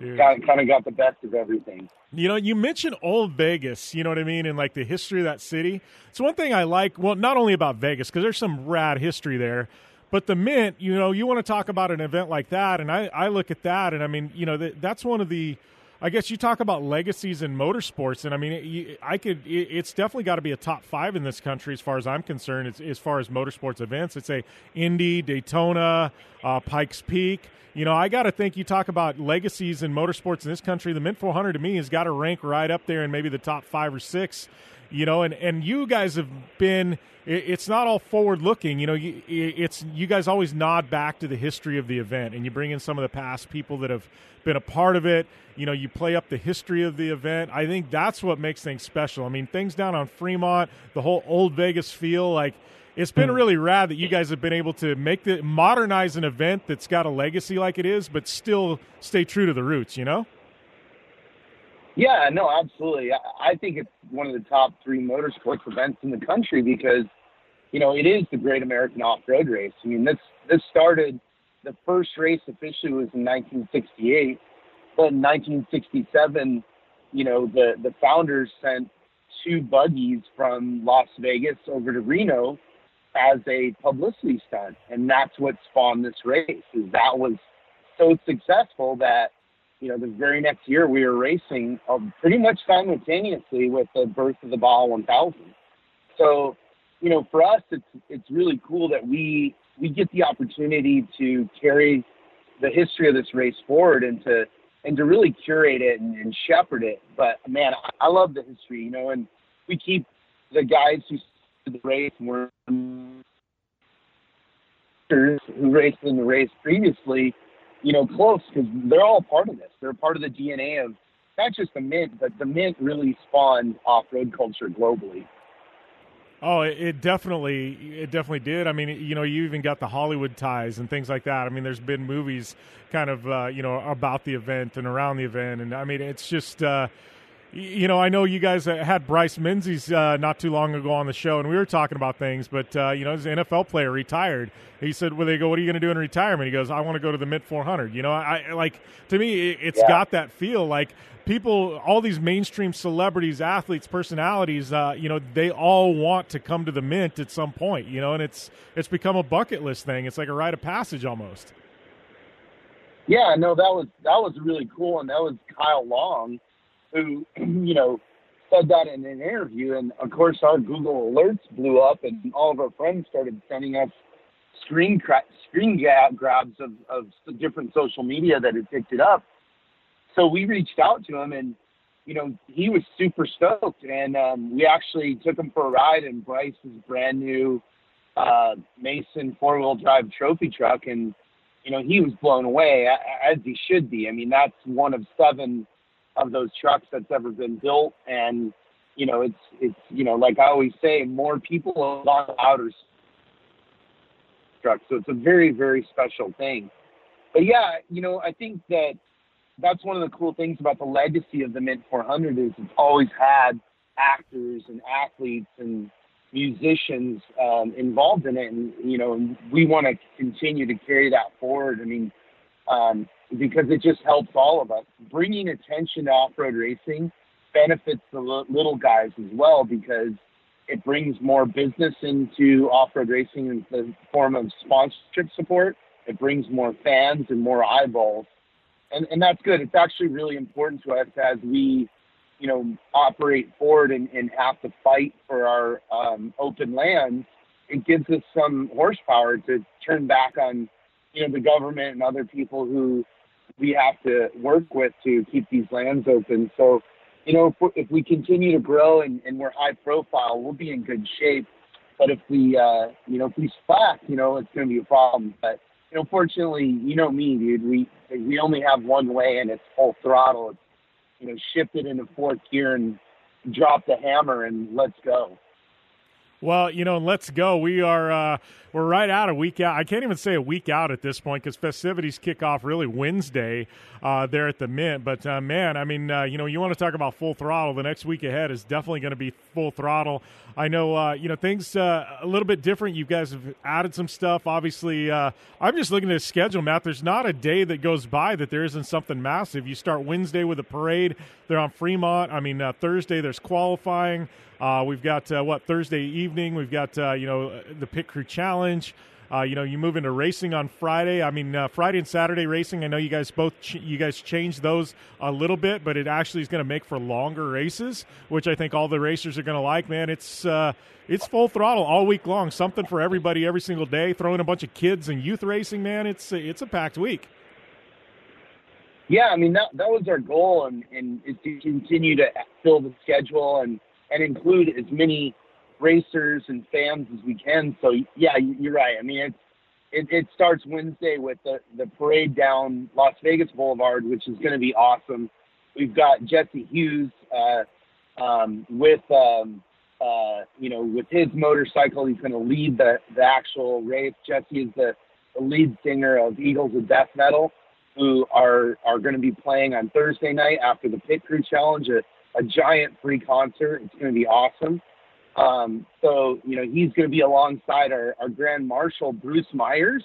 kind of, kind of got the best of everything. You know, you mentioned old Vegas, you know what I mean, and like the history of that city. It's one thing I like, well, not only about Vegas, because there's some rad history there, but the Mint, you know, you want to talk about an event like that, and I, I look at that, and I mean, you know, that, that's one of the I guess you talk about legacies in motorsports, and I mean, I could. It's definitely got to be a top five in this country as far as I'm concerned. As, as far as motorsports events, it's a Indy, Daytona, uh, Pikes Peak. You know, I got to think. You talk about legacies in motorsports in this country. The Mint 400 to me has got to rank right up there in maybe the top five or six. You know, and and you guys have been. It's not all forward looking. You know, it's you guys always nod back to the history of the event, and you bring in some of the past people that have been a part of it. You know, you play up the history of the event. I think that's what makes things special. I mean, things down on Fremont, the whole old Vegas feel like it's been Hmm. really rad that you guys have been able to make the modernize an event that's got a legacy like it is, but still stay true to the roots. You know? Yeah, no, absolutely. I, think it's one of the top three motorsports events in the country because, you know, it is the Great American Off-Road Race. I mean, this this started. The first race officially was in 1968, but in 1967, you know, the the founders sent two buggies from Las Vegas over to Reno as a publicity stunt, and that's what spawned this race. Is that was so successful that you know, the very next year we were racing um, pretty much simultaneously with the birth of the Baja 1000. So, you know, for us, it's it's really cool that we we get the opportunity to carry the history of this race forward and to and to really curate it and, and shepherd it. But man, I, I love the history, you know, and we keep the guys who the race were who raced in the race previously you know, close because they're all part of this. They're part of the DNA of not just the mint, but the mint really spawned off-road culture globally. Oh, it, it definitely, it definitely did. I mean, you know, you even got the Hollywood ties and things like that. I mean, there's been movies kind of, uh, you know, about the event and around the event, and I mean, it's just. Uh, you know, I know you guys had Bryce Menzies uh, not too long ago on the show, and we were talking about things. But uh, you know, as an NFL player, retired. He said, "Well, they go, what are you going to do in retirement?" He goes, "I want to go to the Mint 400." You know, I like to me, it's Yeah. got that feel like people, all these mainstream celebrities, athletes, personalities. Uh, you know, they all want to come to the Mint at some point. You know, and it's it's become a bucket list thing. It's like a rite of passage almost. Yeah, no, that was that was really cool, and that was Kyle Long, who you know said that in an interview, and of course our Google alerts blew up, and all of our friends started sending us screen cra- screen grab- grabs of of different social media that had picked it up. So we reached out to him, and you know he was super stoked, and um, we actually took him for a ride in Bryce's brand new uh, Mason four wheel drive trophy truck, and you know, he was blown away as he should be. I mean, that's one of seven of those trucks that's ever been built, and you know, it's it's you know, like I always say, more people gone outer truck, so it's a very very special thing. But yeah, you know, I think that that's one of the cool things about the legacy of the Mint 400 is it's always had actors and athletes and musicians um, involved in it, and you know, we want to continue to carry that forward. I mean, um, because it just helps all of us. Bringing attention to off-road racing benefits the little guys as well because it brings more business into off-road racing in the form of sponsorship support. It brings more fans and more eyeballs, and and that's good. It's actually really important to us as we you know, operate forward and, and have to fight for our um, open lands, it gives us some horsepower to turn back on, you know, the government and other people who we have to work with to keep these lands open. So, you know, if, we- if we continue to grow and, and we're high profile, we'll be in good shape. But if we, uh, you know, if we slack, you know, it's going to be a problem. But you know, fortunately, you know me, dude. We we only have one way, and it's full throttle. It's you know, shift it into fourth gear and drop the hammer and let's go. Well, you know, let's go. We are uh, we're right out a week out. I can't even say a week out at this point because festivities kick off really Wednesday uh, there at the Mint. But uh, man, I mean, uh, you know, you want to talk about full throttle. The next week ahead is definitely going to be full throttle. I know, uh, you know, things uh, a little bit different. You guys have added some stuff. Obviously, I'm just looking at the schedule, Matt. There's not a day that goes by that there isn't something massive. You start Wednesday with a parade. They're on Fremont. I mean, Thursday there's qualifying. Uh, we've got uh, what Thursday evening. We've got uh, you know the pit crew challenge. Uh, you know, you move into racing on Friday. I mean, uh, Friday and Saturday racing. I know you guys both ch- you guys changed those a little bit, but it actually is going to make for longer races, which I think all the racers are going to like. Man, it's uh, it's full throttle all week long. Something for everybody every single day. Throwing a bunch of kids and youth racing. Man, it's it's a packed week. Yeah, I mean that that was our goal, and and is to continue to fill the schedule and and include as many racers and fans as we can. So yeah, you're right. I mean, it's it, it starts Wednesday with the the parade down Las Vegas Boulevard, which is going to be awesome. We've got Jesse Hughes uh, um, with um, uh, you know with his motorcycle. He's going to lead the the actual race. Jesse is the, the lead singer of Eagles of Death Metal, who are are going to be playing on Thursday night after the Pit Crew Challenge. A giant free concert. It's going to be awesome. Um, so, you know, he's going to be alongside our, our Grand Marshal, Bruce Meyers,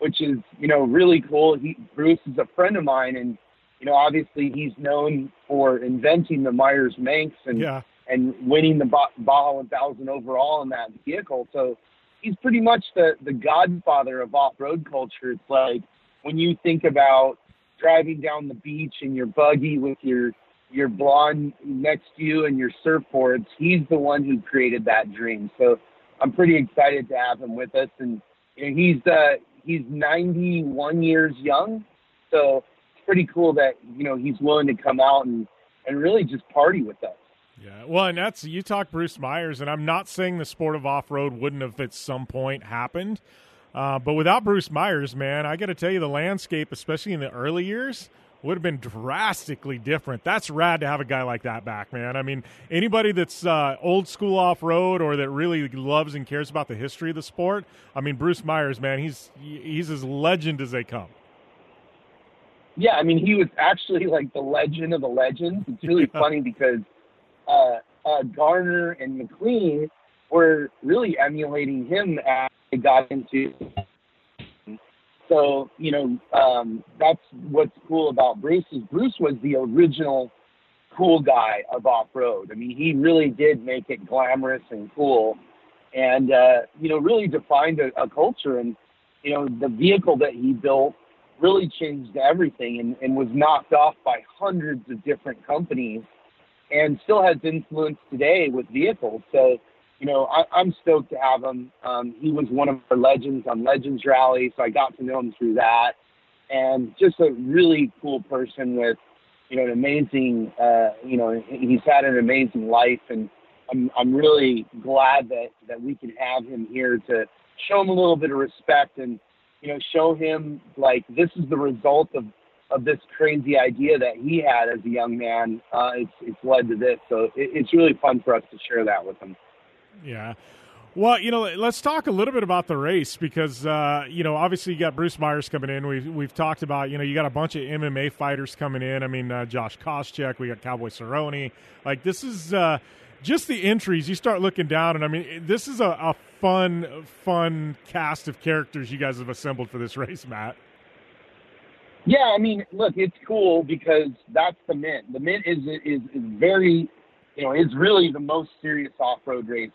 which is, you know, really cool. He, Bruce is a friend of mine, and, you know, obviously he's known for inventing the Meyers Manx and, yeah. and winning the Baja 1000 overall in that vehicle. So he's pretty much the, the godfather of off road culture. It's like when you think about driving down the beach in your buggy with your your blonde next to you and your surfboards. He's the one who created that dream. So I'm pretty excited to have him with us. And you know, he's uh, he's 91 years young, so it's pretty cool that you know he's willing to come out and and really just party with us. Yeah, well, and that's you talk Bruce Meyers, and I'm not saying the sport of off road wouldn't have at some point happened, uh, but without Bruce Meyers, man, I got to tell you, the landscape, especially in the early years, would have been drastically different. That's rad to have a guy like that back, man. I mean, anybody that's uh, old school off road or that really loves and cares about the history of the sport. I mean, Bruce Meyers, man, he's he's as legend as they come. Yeah, I mean, he was actually like the legend of the legends. It's really yeah. funny because uh, uh, Garner and McQueen were really emulating him as they got into so you know um, that's what's cool about Bruce is Bruce was the original cool guy of off road. I mean, he really did make it glamorous and cool, and uh, you know really defined a, a culture. And you know the vehicle that he built really changed everything and, and was knocked off by hundreds of different companies, and still has influence today with vehicles. So you know, I, I'm stoked to have him. Um, he was one of our legends on Legends Rally, so I got to know him through that. And just a really cool person with, you know, an amazing, uh, you know, he's had an amazing life, and I'm I'm really glad that that we can have him here to show him a little bit of respect and, you know, show him like this is the result of of this crazy idea that he had as a young man. Uh, it's it's led to this, so it, it's really fun for us to share that with him. Yeah. Well, you know, let's talk a little bit about the race because uh, you know, obviously you got Bruce Meyers coming in. We've we've talked about you know you got a bunch of MMA fighters coming in. I mean, uh, Josh Koscheck, we got Cowboy Cerrone. Like this is uh, just the entries. You start looking down, and I mean, this is a, a fun, fun cast of characters you guys have assembled for this race, Matt. Yeah, I mean, look, it's cool because that's the Mint. The Mint is is, is very, you know, is really the most serious off road race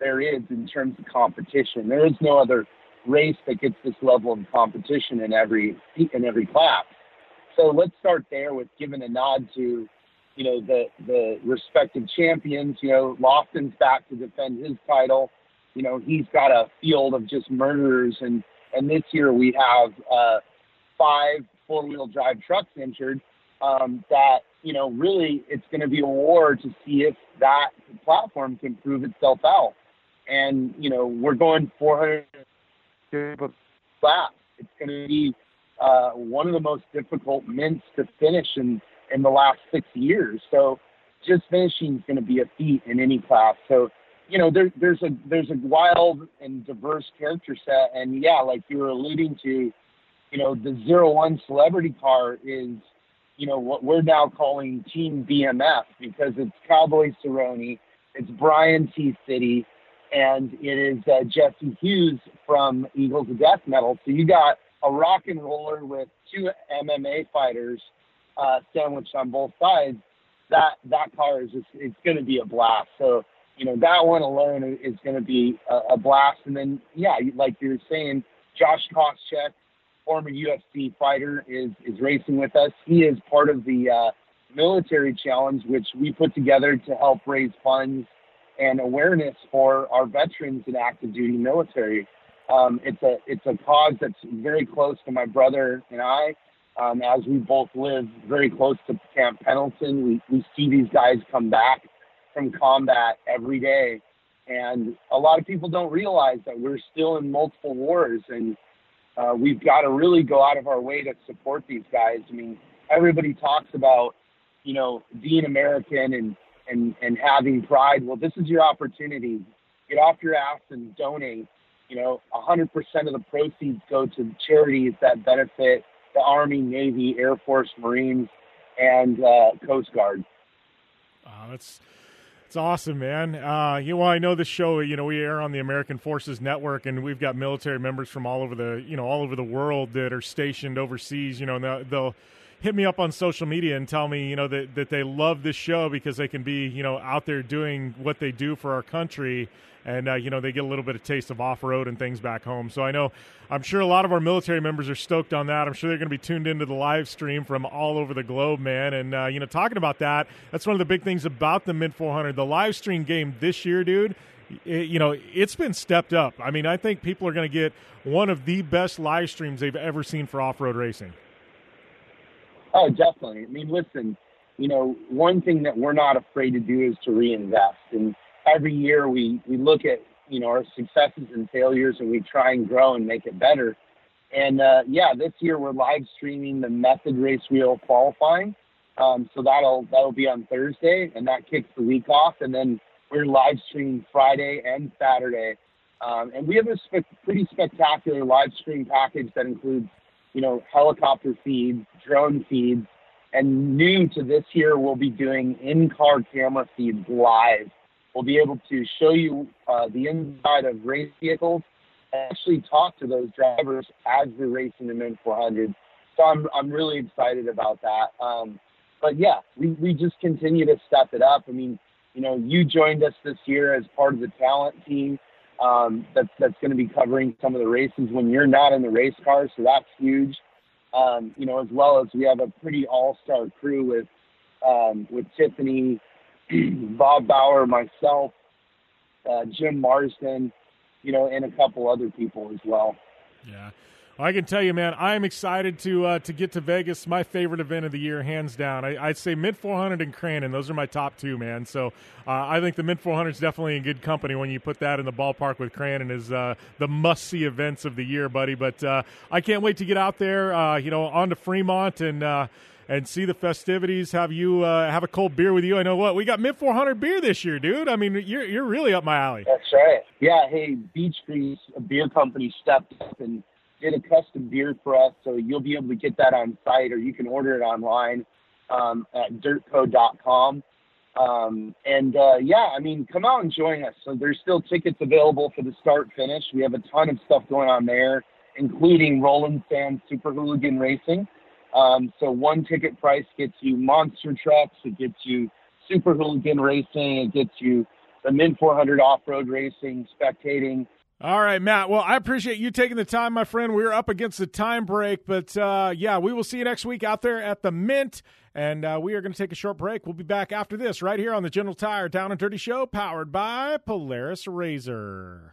there is in terms of competition. There is no other race that gets this level of competition in every in every class. So let's start there with giving a nod to, you know, the the respective champions. You know, Lofton's back to defend his title. You know, he's got a field of just murderers, and and this year we have uh, five four wheel drive trucks injured. Um, that you know, really, it's going to be a war to see if that platform can prove itself out and you know we're going 400 laps. It's going to be uh, one of the most difficult mints to finish in in the last six years. So just finishing is going to be a feat in any class. So you know there, there's a there's a wild and diverse character set, and yeah, like you were alluding to, you know the zero one celebrity car is you know what we're now calling Team BMF because it's Cowboy Cerrone, it's Brian T. City, and it is uh, Jesse Hughes from Eagles of Death Metal. So you got a rock and roller with two MMA fighters uh, sandwiched on both sides. That that car is just it's going to be a blast. So you know that one alone is going to be a, a blast. And then yeah, like you were saying, Josh Koscheck, former UFC fighter, is is racing with us. He is part of the uh, military challenge, which we put together to help raise funds and awareness for our veterans in active duty military. Um, it's a it's a cause that's very close to my brother and I, um, as we both live very close to Camp Pendleton. We we see these guys come back from combat every day, and a lot of people don't realize that we're still in multiple wars, and uh, we've got to really go out of our way to support these guys. I mean, everybody talks about you know being American and and and having pride. Well, this is your opportunity. Get off your ass and donate you know, 100% of the proceeds go to charities that benefit the Army, Navy, Air Force, Marines, and uh, Coast Guard. Oh, that's it's awesome, man. Uh, you know, I know this show. You know, we air on the American Forces Network, and we've got military members from all over the you know all over the world that are stationed overseas. You know, they'll, they'll hit me up on social media and tell me you know that that they love this show because they can be you know out there doing what they do for our country and uh, you know they get a little bit of taste of off road and things back home. So I know I'm sure a lot of our military members are stoked on that. I'm sure they're going to be tuned into the live stream from all over the globe, man. And uh, you know, talking about that, that's one of the big things about the Mint 400. The live stream game this year, dude. It, you know, it's been stepped up. I mean, I think people are going to get one of the best live streams they've ever seen for off road racing. Oh, definitely. I mean, listen, you know, one thing that we're not afraid to do is to reinvest. And every year we, we look at, you know, our successes and failures and we try and grow and make it better. And uh, yeah, this year we're live streaming the method race wheel qualifying. Um, so that'll that'll be on Thursday, and that kicks the week off. And then we're live streaming Friday and Saturday. Um, and we have a spe- pretty spectacular live stream package that includes, you know, helicopter feeds, drone feeds, and new to this year, we'll be doing in-car camera feeds live We'll be able to show you uh, the inside of race vehicles and actually talk to those drivers as they're racing the Mint 400. So I'm, I'm really excited about that. Um, but yeah, we, we just continue to step it up. I mean, you know, you joined us this year as part of the talent team um, that's, that's going to be covering some of the races when you're not in the race car. So that's huge. Um, you know, as well as we have a pretty all-star crew with um, with Tiffany, Bob Bauer, myself, uh, Jim Marsden, you know, and a couple other people as well. Yeah. I can tell you, man, I'm excited to uh, to get to Vegas. My favorite event of the year, hands down. I, would say Mint 400 and Crandon. Those are my top two, man. So uh, I think the Mint 400 is definitely in good company when you put that in the ballpark with Crandon is uh, the must see events of the year, buddy. But uh, I can't wait to get out there. Uh, you know, on to Fremont and uh, and see the festivities. Have you uh, have a cold beer with you? I know what we got Mint four hundred beer this year, dude. I mean, you're you're really up my alley. That's right. Yeah. Hey, Beach Grease, beer company, stepped up and did a custom beer for us, so you'll be able to get that on site, or you can order it online um, at dirtco.com. Um, and uh, yeah, I mean, come out and join us. So there's still tickets available for the start finish. We have a ton of stuff going on there, including Roland Sands Super Hooligan Racing. Um, so one ticket price gets you monster trucks, it gets you super hooligan racing, it gets you the Mint 400 off road racing, spectating. All right, Matt. Well, I appreciate you taking the time, my friend. We're up against the time break, but uh, yeah, we will see you next week out there at the Mint, and uh, we are going to take a short break. We'll be back after this right here on the General Tire Down and Dirty Show, powered by Polaris Razor.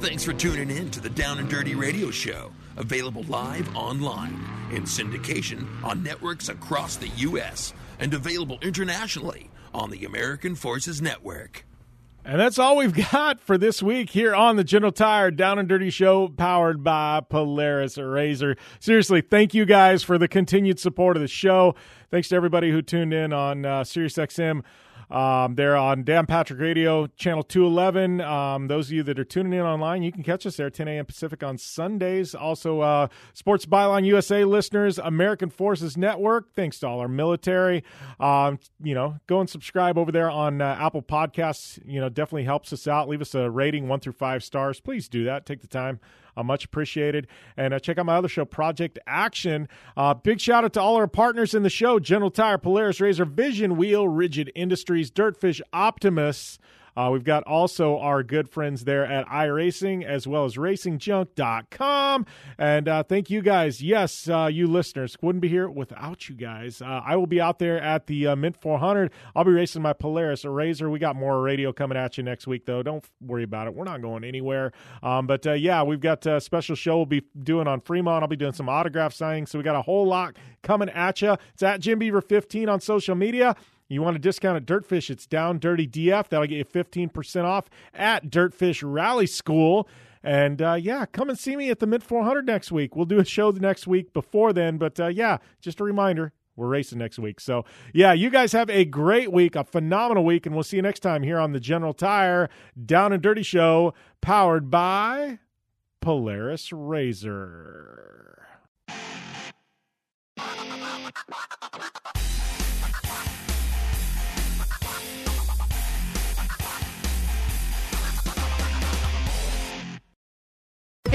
Thanks for tuning in to the Down and Dirty Radio Show, available live online in syndication on networks across the U.S. and available internationally on the American Forces Network. And that's all we've got for this week here on the General Tire Down and Dirty Show, powered by Polaris Razor. Seriously, thank you guys for the continued support of the show. Thanks to everybody who tuned in on uh, SiriusXM. Um, they're on Dan Patrick Radio, channel 211. Um, those of you that are tuning in online, you can catch us there 10 a.m. Pacific on Sundays. Also, uh, Sports Byline USA listeners, American Forces Network. Thanks to all our military. Um, you know, go and subscribe over there on uh, Apple Podcasts. You know, definitely helps us out. Leave us a rating, one through five stars. Please do that. Take the time. Uh, much appreciated. And uh, check out my other show, Project Action. Uh, big shout out to all our partners in the show General Tire, Polaris Razor, Vision Wheel, Rigid Industries, Dirtfish, Optimus. Uh, we've got also our good friends there at iRacing as well as racingjunk.com. And uh, thank you guys. Yes, uh, you listeners wouldn't be here without you guys. Uh, I will be out there at the uh, Mint 400. I'll be racing my Polaris Razor. We got more radio coming at you next week, though. Don't worry about it. We're not going anywhere. Um, but uh, yeah, we've got a special show we'll be doing on Fremont. I'll be doing some autograph signing. So we got a whole lot coming at you. It's at Jim Beaver 15 on social media. You want a discount at Dirtfish? It's down dirty DF. That'll get you 15% off at Dirtfish Rally School. And uh, yeah, come and see me at the Mint 400 next week. We'll do a show the next week before then. But uh, yeah, just a reminder we're racing next week. So yeah, you guys have a great week, a phenomenal week. And we'll see you next time here on the General Tire Down and Dirty Show, powered by Polaris Razor.